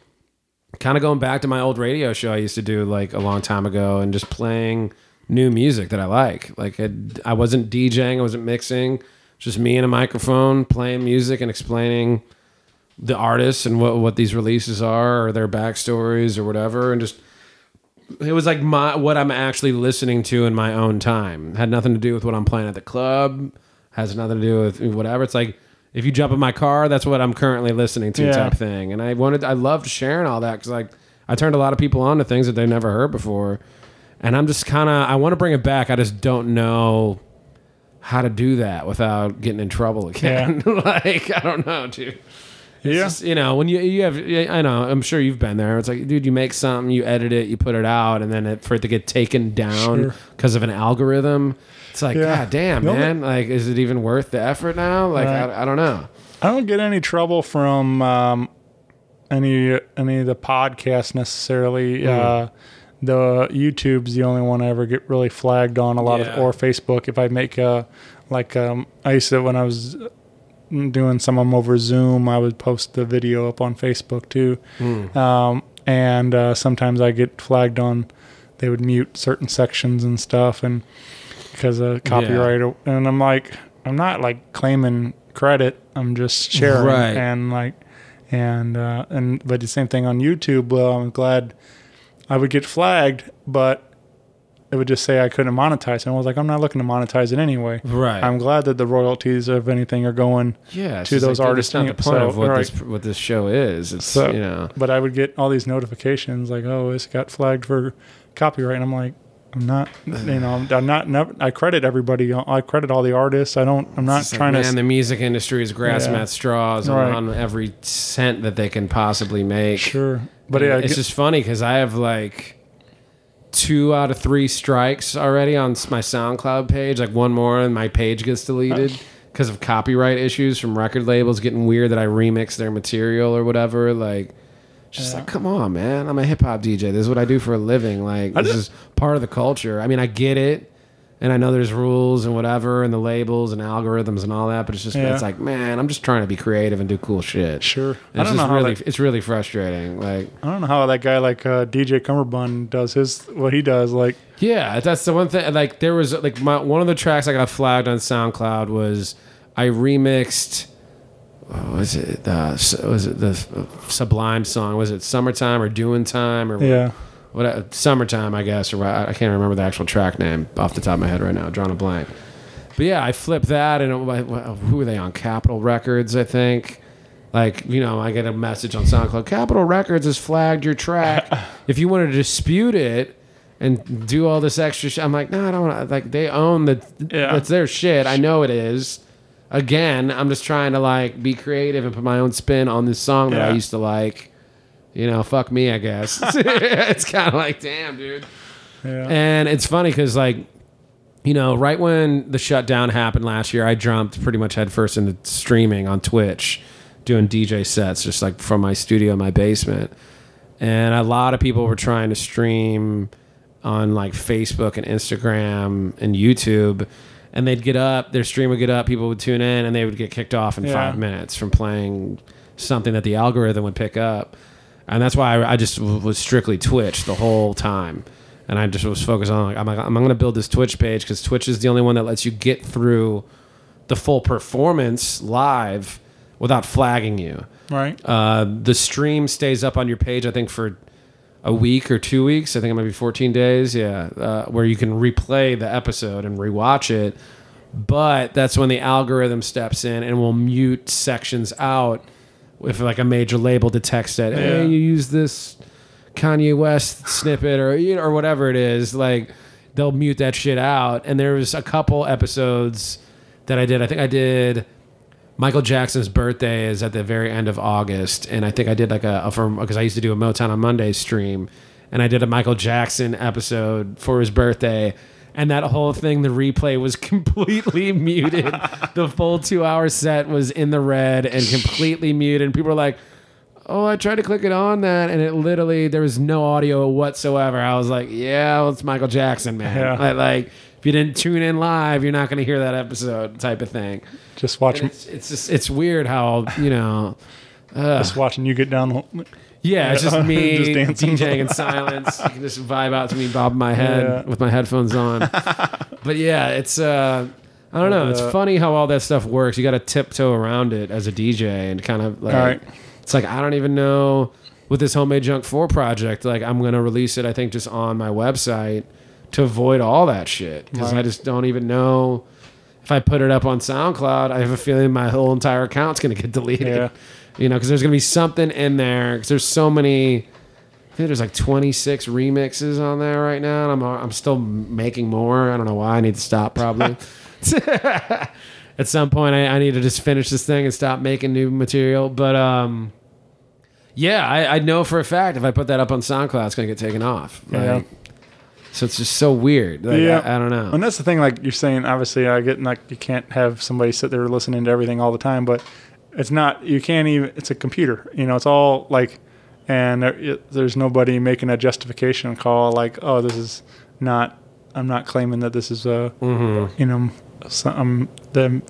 kind of going back to my old radio show I used to do like a long time ago and just playing new music that I like. Like it, I wasn't DJing, I wasn't mixing, just me and a microphone playing music and explaining the artists and what what these releases are or their backstories or whatever, and just it was like my what I'm actually listening to in my own time. Had nothing to do with what I'm playing at the club. Has nothing to do with whatever. It's like if you jump in my car, that's what I'm currently listening to, Yeah. type thing. And I wanted, I loved sharing all that because like I turned a lot of people on to things that they've never heard before, and I'm just kind of I want to bring it back. I just don't know how to do that without getting in trouble again. like I don't know, dude. It's Yeah. just, you know, when you you have I know, I'm sure you've been there. It's like, dude, you make something, you edit it, you put it out, and then it, for it to get taken down Sure. because of an algorithm, it's like, Yeah. god damn, man. Like, is it even worth the effort now? Like, Right. I, I don't know. I don't get any trouble from um, any any of the podcasts necessarily. Hmm. Uh, the YouTube's the only one I ever get really flagged on a lot Yeah. of, or Facebook. If I make a like, um, I used to when I was doing some of them over Zoom, I would post the video up on Facebook too. Hmm. Um, and uh, sometimes I get flagged on. They would mute certain sections and stuff, and because of copyright. And I'm like, I'm not like claiming credit. I'm just sharing, Right. and like, and uh, and but the same thing on YouTube. Well, I'm glad I would get flagged, but it would just say I couldn't monetize. And I was like, I'm not looking to monetize it anyway. Right. I'm glad that the royalties of anything are going Yeah, to those like, artists. That's not the point So, of what right. this what this show is. It's So, you know, but I would get all these notifications like, oh, this got flagged for copyright. And I'm like, I'm not, you know, I'm not, never, I credit everybody. I credit all the artists. I don't, I'm not It's like, trying man, to. the music industry is grasping Yeah. at straws Right. on, on every cent that they can possibly make. Sure. But But yeah, it's get- just funny because I have like two out of three strikes already on my SoundCloud page. Like one more, and my page gets deleted because of copyright issues from record labels getting weird that I remix their material or whatever. Like. Just like, come on, man! I'm a hip hop DJ. This is what I do for a living. Like, this is part of the culture. I mean, I get it, and I know there's rules and whatever, and the labels and algorithms and all that. But it's just, Yeah. it's like, man, I'm just trying to be creative and do cool shit. Sure. I It's don't just know how really, that- it's really frustrating. Like, I don't know how that guy like uh, DJ Cummerbund does his, what he does. Like, Yeah, that's the one thing. Like there was like my one of the tracks I got flagged on SoundCloud was I remixed. What was it? Uh, s- was it the Sublime song? Was it "Summertime" or "Doing Time" or Yeah. what? uh, "Summertime," I guess, or I can't remember the actual track name off the top of my head right now. Drawing a blank. But yeah, I flipped that, and it, who were they on? Capitol Records, I think. Like you know, I get a message on SoundCloud. Capitol Records has flagged your track. if you want to dispute it and do all this extra shit, I'm like, no, I don't. want to. Like they own the. Yeah. It's their shit. I know it is. Again, I'm just trying to like be creative and put my own spin on this song that I used to like. You know, fuck me, I guess. it's kind of like, damn, dude. yeah. And it's funny because, like, you know, right when the shutdown happened last year, I jumped pretty much headfirst into streaming on Twitch, doing DJ sets just like from my studio in my basement. And a lot of people were trying to stream on like Facebook and Instagram and YouTube. And they'd get up, their stream would get up, people would tune in, and they would get kicked off in Yeah. five minutes from playing something that the algorithm would pick up. And that's why I, I just w- was strictly Twitch the whole time. And I just was focused on, like, I'm, like, I'm going to build this Twitch page because Twitch is the only one that lets you get through the full performance live without flagging you. right. Uh, the stream stays up on your page, I think, for a week or two weeks. I think it might be 14 days. Yeah. Uh, where you can replay the episode and rewatch it. But that's when the algorithm steps in and will mute sections out if like a major label detects that, Yeah. hey, you use this Kanye West snippet or you know, or whatever it is, like they'll mute that shit out. And there was a couple episodes that I did. I think I did Michael Jackson's birthday is at the very end of August, and I think I did like a, a from because I used to do a Motown on Monday stream, and I did a Michael Jackson episode for his birthday. And that whole thing, the replay was completely muted. The full two hour set was in the red and completely muted. And people were like, oh, I tried to click it on that, and it literally there was no audio whatsoever. I was like, yeah, well, it's Michael Jackson, man. Yeah. Like, like, you didn't tune in live, you're not going to hear that episode, type of thing. Just watch, it's, it's just it's weird how you know. Uh, just watching you get down. the- yeah, it's just me Just dancing. DJing in silence. You can just vibe out to me, bob my head Yeah. with my headphones on. but yeah, it's uh, I don't know. It's uh, funny how all that stuff works. You got to tiptoe around it as a DJ and kind of like. All right. It's like I don't even know with this homemade junk four project. Like I'm gonna release it. I think just on my website to avoid all that shit because I just don't even know if I put it up on SoundCloud, I have a feeling my whole entire account's going to get deleted. Yeah. You know, because there's going to be something in there. Because there's so many. I think there's like 26 remixes on there right now, and I'm I'm still making more. I don't know why. I need to stop probably. At some point, I, I need to just finish this thing and stop making new material. But um, yeah, I, I know for a fact if I put that up on SoundCloud, it's gonna get taken off. Yeah. So it's just so weird. Like, yeah, I, I don't know. And that's the thing. Like you're saying, obviously, I get like you can't have somebody sit there listening to everything all the time, but it's not. You can't even. It's a computer. You know, it's all like, and there, it, there's nobody making a justification call like, oh, this is not. I'm not claiming that this is a. Mhm. You know, some them.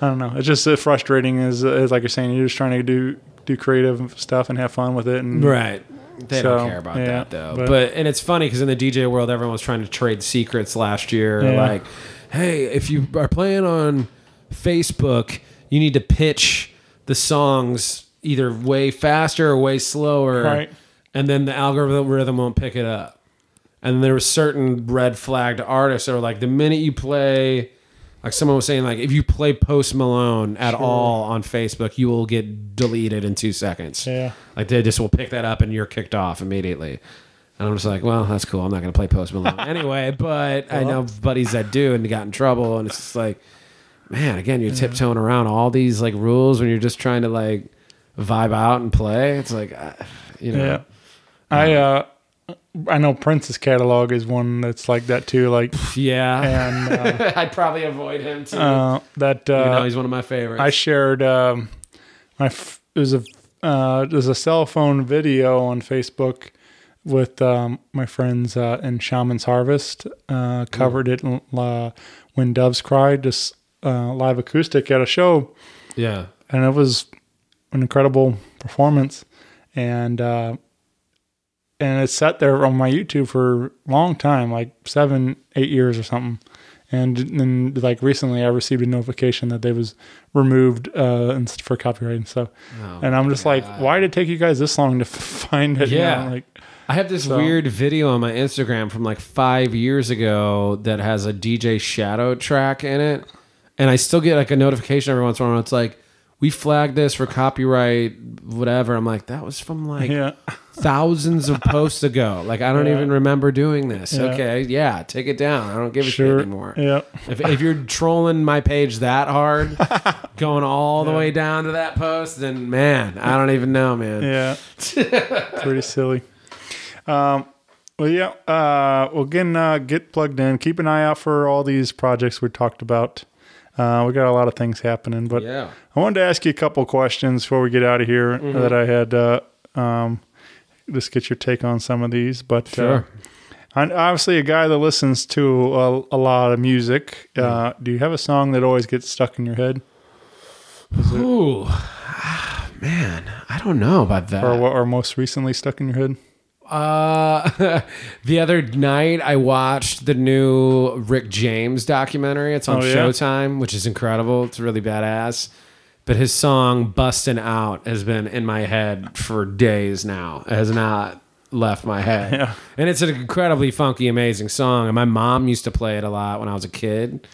I don't know. It's just uh, frustrating. Is, is like you're saying, you're just trying to do do creative stuff and have fun with it. And Right. They So, don't care about yeah, that though. But, and it's funny because in the DJ world, everyone was trying to trade secrets last year. Yeah. Like, hey, if you are playing on Facebook, you need to pitch the songs either way faster or way slower, Right. and then the algorithm won't pick it up. And there were certain red flagged artists that were like, the minute you play, like someone was saying, like if you play Post Malone at Sure. all on Facebook, you will get deleted in two seconds. Yeah. Like they just will pick that up and you're kicked off immediately. And I'm just like, well, that's cool. I'm not going to play Post Malone anyway. But I know buddies that do and got in trouble. And it's just like, man, again, you're tiptoeing around all these like rules when you're just trying to like vibe out and play. It's like, uh, you know, Yeah. I uh I know Prince's catalog is one that's like that too. Like yeah, and uh, I'd probably avoid him too. uh, that uh, Even though he's one of my favorites. I shared um, my f- there's a uh, there's a cell phone video on Facebook with um, my friends uh, in Shaman's Harvest uh, covered it uh, when doves cried just uh, live acoustic at a show yeah. and it was an incredible performance and uh and it sat there on my youtube for a long time like seven eight years or something and then like recently i received a notification that they was removed uh for copyright and stuff Oh, and i'm just like why did it take you guys this long to find it Yeah. like I have this So- weird video on my Instagram from like five years ago that has a DJ Shadow track in it. And I still get like a notification every once in a while. It's like, we flagged this for copyright, whatever. I'm like, that was from like Yeah. Thousands of posts ago. Like, I don't Yeah. even remember doing this. Yeah. Okay. Yeah. Take it down. I don't give a Sure. shit anymore. Yeah. If, if you're trolling my page that hard, going all the way down to that post, then man, I don't even know, man. Yeah. Pretty silly. Um, well, yeah. Uh, well, again, uh, get plugged in. Keep an eye out for all these projects we talked about. Uh, we got a lot of things happening, but Yeah. I wanted to ask you a couple questions before we get out of here Mhm. that I had. Uh, um, just get your take on some of these, but uh, Sure. I'm obviously a guy that listens to a, a lot of music. Uh, do you have a song that always gets stuck in your head? Ooh, man, I don't know about that. or what? Or most recently stuck in your head? Uh, the other night I watched the new Rick James documentary. It's on Oh, yeah? Showtime, which is incredible. It's really badass. But his song "Bustin' Out" has been in my head for days now. It has not left my head. Yeah. And it's an incredibly funky, amazing song. And my mom used to play it a lot when I was a kid.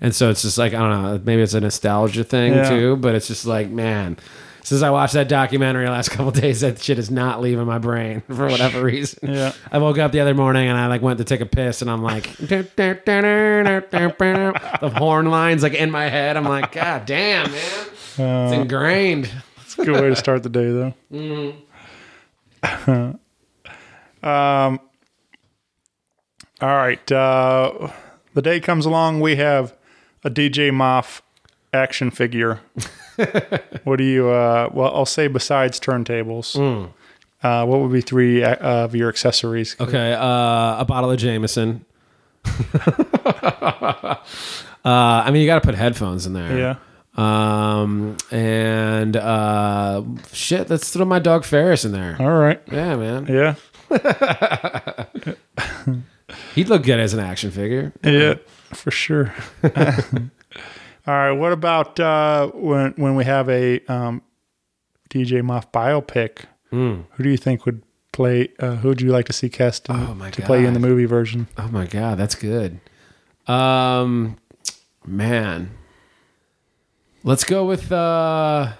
And so it's just like, I don't know, maybe it's a nostalgia thing Yeah. too, but it's just like, man, since I watched that documentary the last couple days, that shit is not leaving my brain for whatever reason. Yeah. I woke up the other morning and I like went to take a piss and I'm like, the horn lines like in my head. I'm like, God damn, man. It's Uh, ingrained. It's a good way to start the day, though. Mhm. um, all right. Uh, the day comes along. We have a DJ Moff action figure. what do you? Uh, well, I'll say besides turntables. Mm. Uh, what would be three uh, of your accessories? Okay, uh, a bottle of Jameson. uh, I mean, you got to put headphones in there. Yeah. Um, and uh, shit, let's throw my dog Ferris in there. All right. Yeah, man. Yeah. He'd look good as an action figure. Yeah, for sure. All right. What about uh, when when we have a um, DJ Moff biopic? Mm. Who do you think would play? Uh, who would you like to see cast in, Oh, to play you in the movie version? Oh my god, that's good. Um, Man, let's go with uh,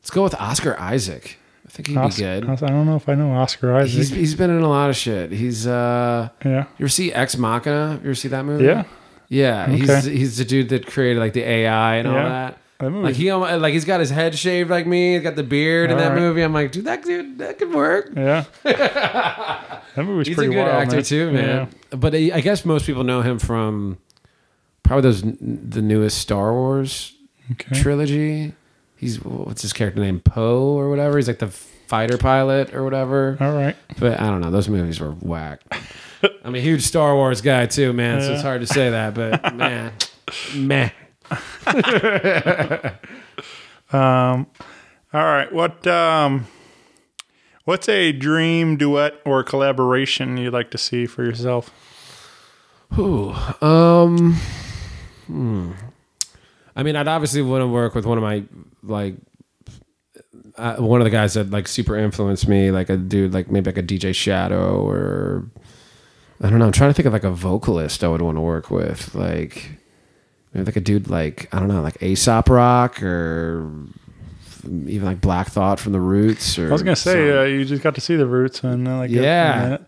let's go with Oscar Isaac. I think he'd be good. I don't know if I know Oscar Isaac. He's he's been in a lot of shit. He's uh, Yeah. You ever see Ex Machina? You ever see that movie? Yeah. Yeah, he's Okay. he's the dude that created like the AI and all Yeah. that. That movie- Like he um, like he's got his head shaved like me. He's got the beard in that Alright. movie. I'm like, dude, that dude that could work. Yeah. that movie's He's pretty a good wild, actor man. too, man. But I I guess most people know him from probably those the newest Star Wars Okay. trilogy. He's what's his character name Poe or whatever. He's like the fighter pilot or whatever. All right. But I don't know. Those movies were whack. I'm a huge Star Wars guy too, man. So it's hard to say that, but man, meh. Um, all right. What um, what's a dream duet or collaboration you'd like to see for yourself? Ooh, um, hmm. I mean, I'd obviously want to work with one of my like uh, one of the guys that like super influenced me, like a dude like maybe like a DJ Shadow or I don't know. I'm trying to think of like a vocalist I would want to work with, like maybe like a dude like I don't know, like Aesop Rock or even like Black Thought from the Roots. Or I was gonna say uh, you just got to see the Roots and uh, like Yeah.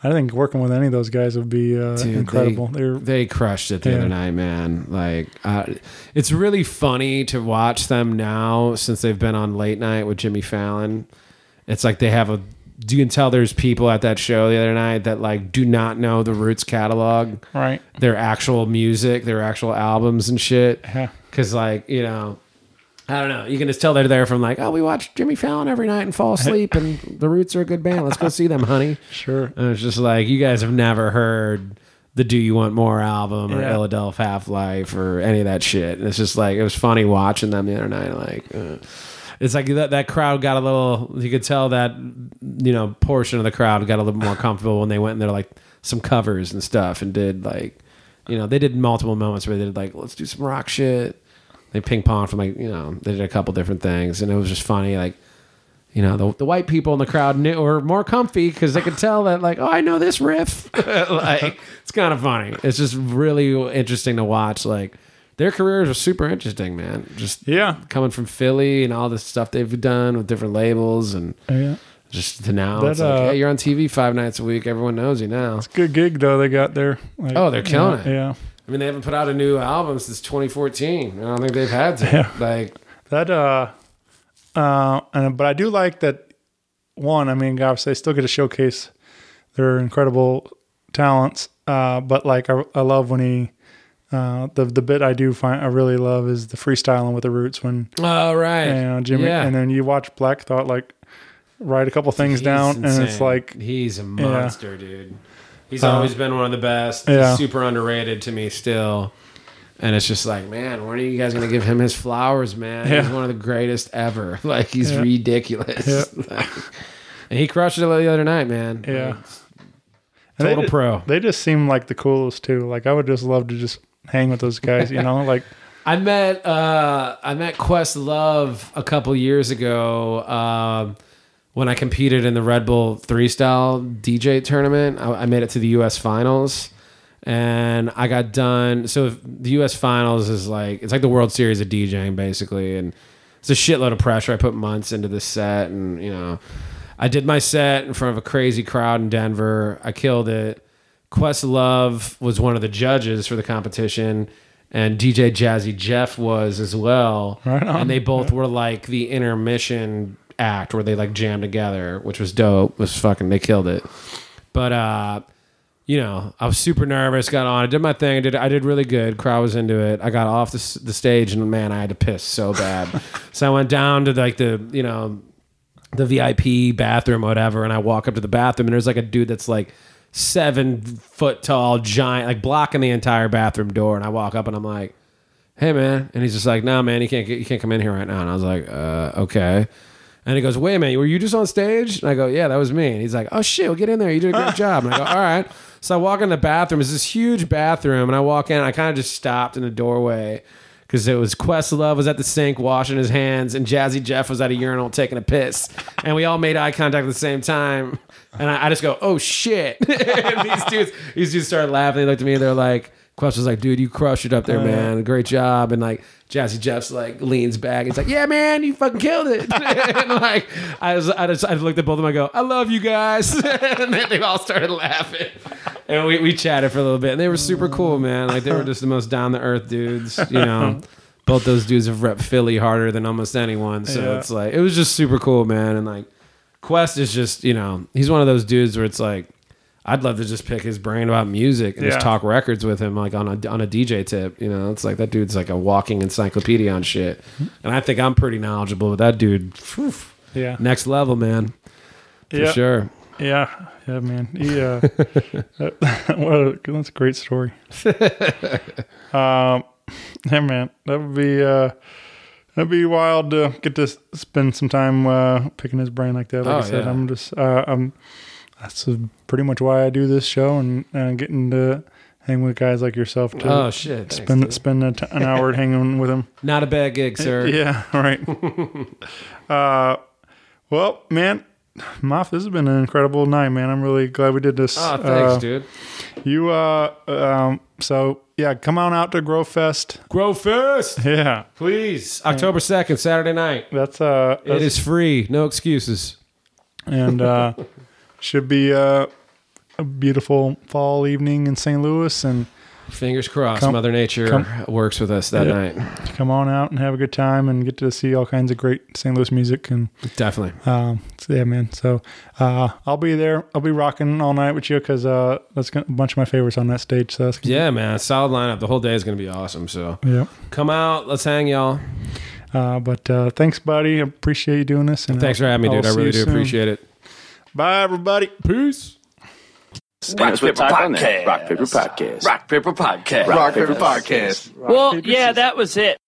I think working with any of those guys would be uh, Dude, incredible. They, they crushed it the Yeah. other night, man. Like, uh, it's really funny to watch them now since they've been on late night with Jimmy Fallon. It's like they have a. You can tell there's people at that show the other night that like do not know the Roots catalog, Right. Their actual music, their actual albums and shit. Yeah. Because like you know, I don't know. You can just tell they're there from like, oh, we watch Jimmy Fallon every night and fall asleep, and the Roots are a good band. Let's go see them, honey. Sure. And it's just like you guys have never heard the "Do You Want More" album or Yeah. Illadelph Half Life or any of that shit. And it's just like it was funny watching them the other night. Like, uh, it's like that that crowd got a little. You could tell that you know portion of the crowd got a little more comfortable when they went in there like some covers and stuff and did like you know they did multiple moments where they did like let's do some rock shit. They ping pong from like you know they did a couple different things and it was just funny like you know the, the white people in the crowd knew were more comfy because they could tell that like oh I know this riff like it's kind of funny it's just really interesting to watch like their careers are super interesting man just yeah coming from Philly and all the stuff they've done with different labels and Yeah. just to now That, it's like uh, hey you're on TV five nights a week everyone knows you now It's a good gig though they got there. Like, oh they're killing yeah, it Yeah. I mean they haven't put out a new album since 2014 I don't think they've had to Yeah. like That uh uh and but I do like that one, I mean obviously they still get to showcase their incredible talents. Uh but like I, I love when he uh the the bit I do find I really love is the freestyling with the roots when oh right you know, Jimmy Yeah. and then you watch Black Thought like write a couple things He's down and it's like he's a yeah. monster, dude. He's Uh, always been one of the best. yeah. He's super underrated to me still. And it's just like, man, when are you guys gonna give him his flowers, man? He's one of the greatest ever. Like he's Yeah. ridiculous. Yeah. Like, and he crushed it the other night, man. Yeah. Like, And they total pro. They just seem like the coolest too. Like I would just love to just hang with those guys, you know? Like I met uh, I met Questlove a couple years ago um, when I competed in the Red Bull three style DJ tournament. I, I made it to the U.S. finals, and I got done. So the U.S. finals is like it's like the World Series of DJing basically, and it's a shitload of pressure. I put months into this set, and you know, I did my set in front of a crazy crowd in Denver. I killed it. Questlove was one of the judges for the competition, and DJ Jazzy Jeff was as well. Right on. And they both were like the intermission act where they like jammed together, which was dope. It was fucking they killed it. But uh, you know, I was super nervous. Got on, I did my thing. I did I did really good. Crowd was into it. I got off the, the stage, and man, I had to piss so bad. so I went down to like the you know the VIP bathroom, whatever, and I walk up to the bathroom, and there's like a dude that's like seven foot tall, giant, like blocking the entire bathroom door. And I walk up, and I'm like, "Hey, man," and he's just like, "No, man, you can't get, you can't come in here right now." And I was like, uh, "Okay." And he goes, "Wait a minute, were you just on stage?" And I go, "Yeah, that was me." And he's like, "Oh shit, well, get in there. You did a great job." And I go, "All right." So I walk in the bathroom. It's this huge bathroom, and I walk in. I kind of just stopped in the doorway because it was Questlove was at the sink washing his hands, and Jazzy Jeff was at a urinal taking a piss, and we all made eye contact at the same time. And I, I just go, "Oh shit!" and these dudes, these dudes started laughing. They looked at me, and they're like, Quest was like, dude, you crushed it up there, man. Great job. And like Jazzy Jeff's like leans back. He's like, yeah, man, you fucking killed it. and like, I was, I just, I looked at both of them. I go, I love you guys. and then they all started laughing. And we, we chatted for a little bit. And they were super cool, man. Like they were just the most down to earth dudes, you know. Both those dudes have rep Philly harder than almost anyone. So Yeah. it's like, it was just super cool, man. And like, Quest is just, you know, he's one of those dudes where it's like, I'd love to just pick his brain about music and Yeah. just talk records with him, like on a on a DJ tip. You know, it's like that dude's like a walking encyclopedia on shit, and I think I'm pretty knowledgeable. But that dude, phew, Yeah. next level, man, for Yeah. sure. Yeah, yeah, man. He, uh, that- what a, that's a great story. um, yeah, man, that would be uh, that'd be wild to get to spend some time uh, picking his brain like that. Like Oh, I said, yeah. I'm just, uh, I'm. That's pretty much why I do this show and uh, getting to hang with guys like yourself. To Oh, shit. Spend spend a t- an hour hanging with him. Not a bad gig, sir. Yeah, right. uh, well, man, Moff, this has been an incredible night, man. I'm really glad we did this. Oh, thanks, Uh, dude. You, uh, um, so yeah, come on out to Grow Fest. Grow Fest, yeah, please. October second, Saturday night. That's uh, It is free, no excuses. and uh, should be uh, a beautiful fall evening in St. Louis, and Fingers crossed, Come- Mother Nature come- works with us that Yeah. night. come on out and have a good time and get to see all kinds of great St. Louis music and Definitely. um, so yeah, man. So uh, I'll be there. I'll be rocking all night with you because uh, that's gonna, a bunch of my favorites on that stage. So that's Yeah, man. Solid lineup. The whole day is going to be awesome. So yeah. come out. Let's hang, y'all. Uh, but uh, thanks, buddy. I appreciate you doing this. And Thanks for having me, dude. I really do appreciate it. Bye, everybody. Peace. Rock Paper Podcast. Rock Paper Podcast. Rock Paper Podcast. Rock Paper Podcast. Well, yeah, that was it.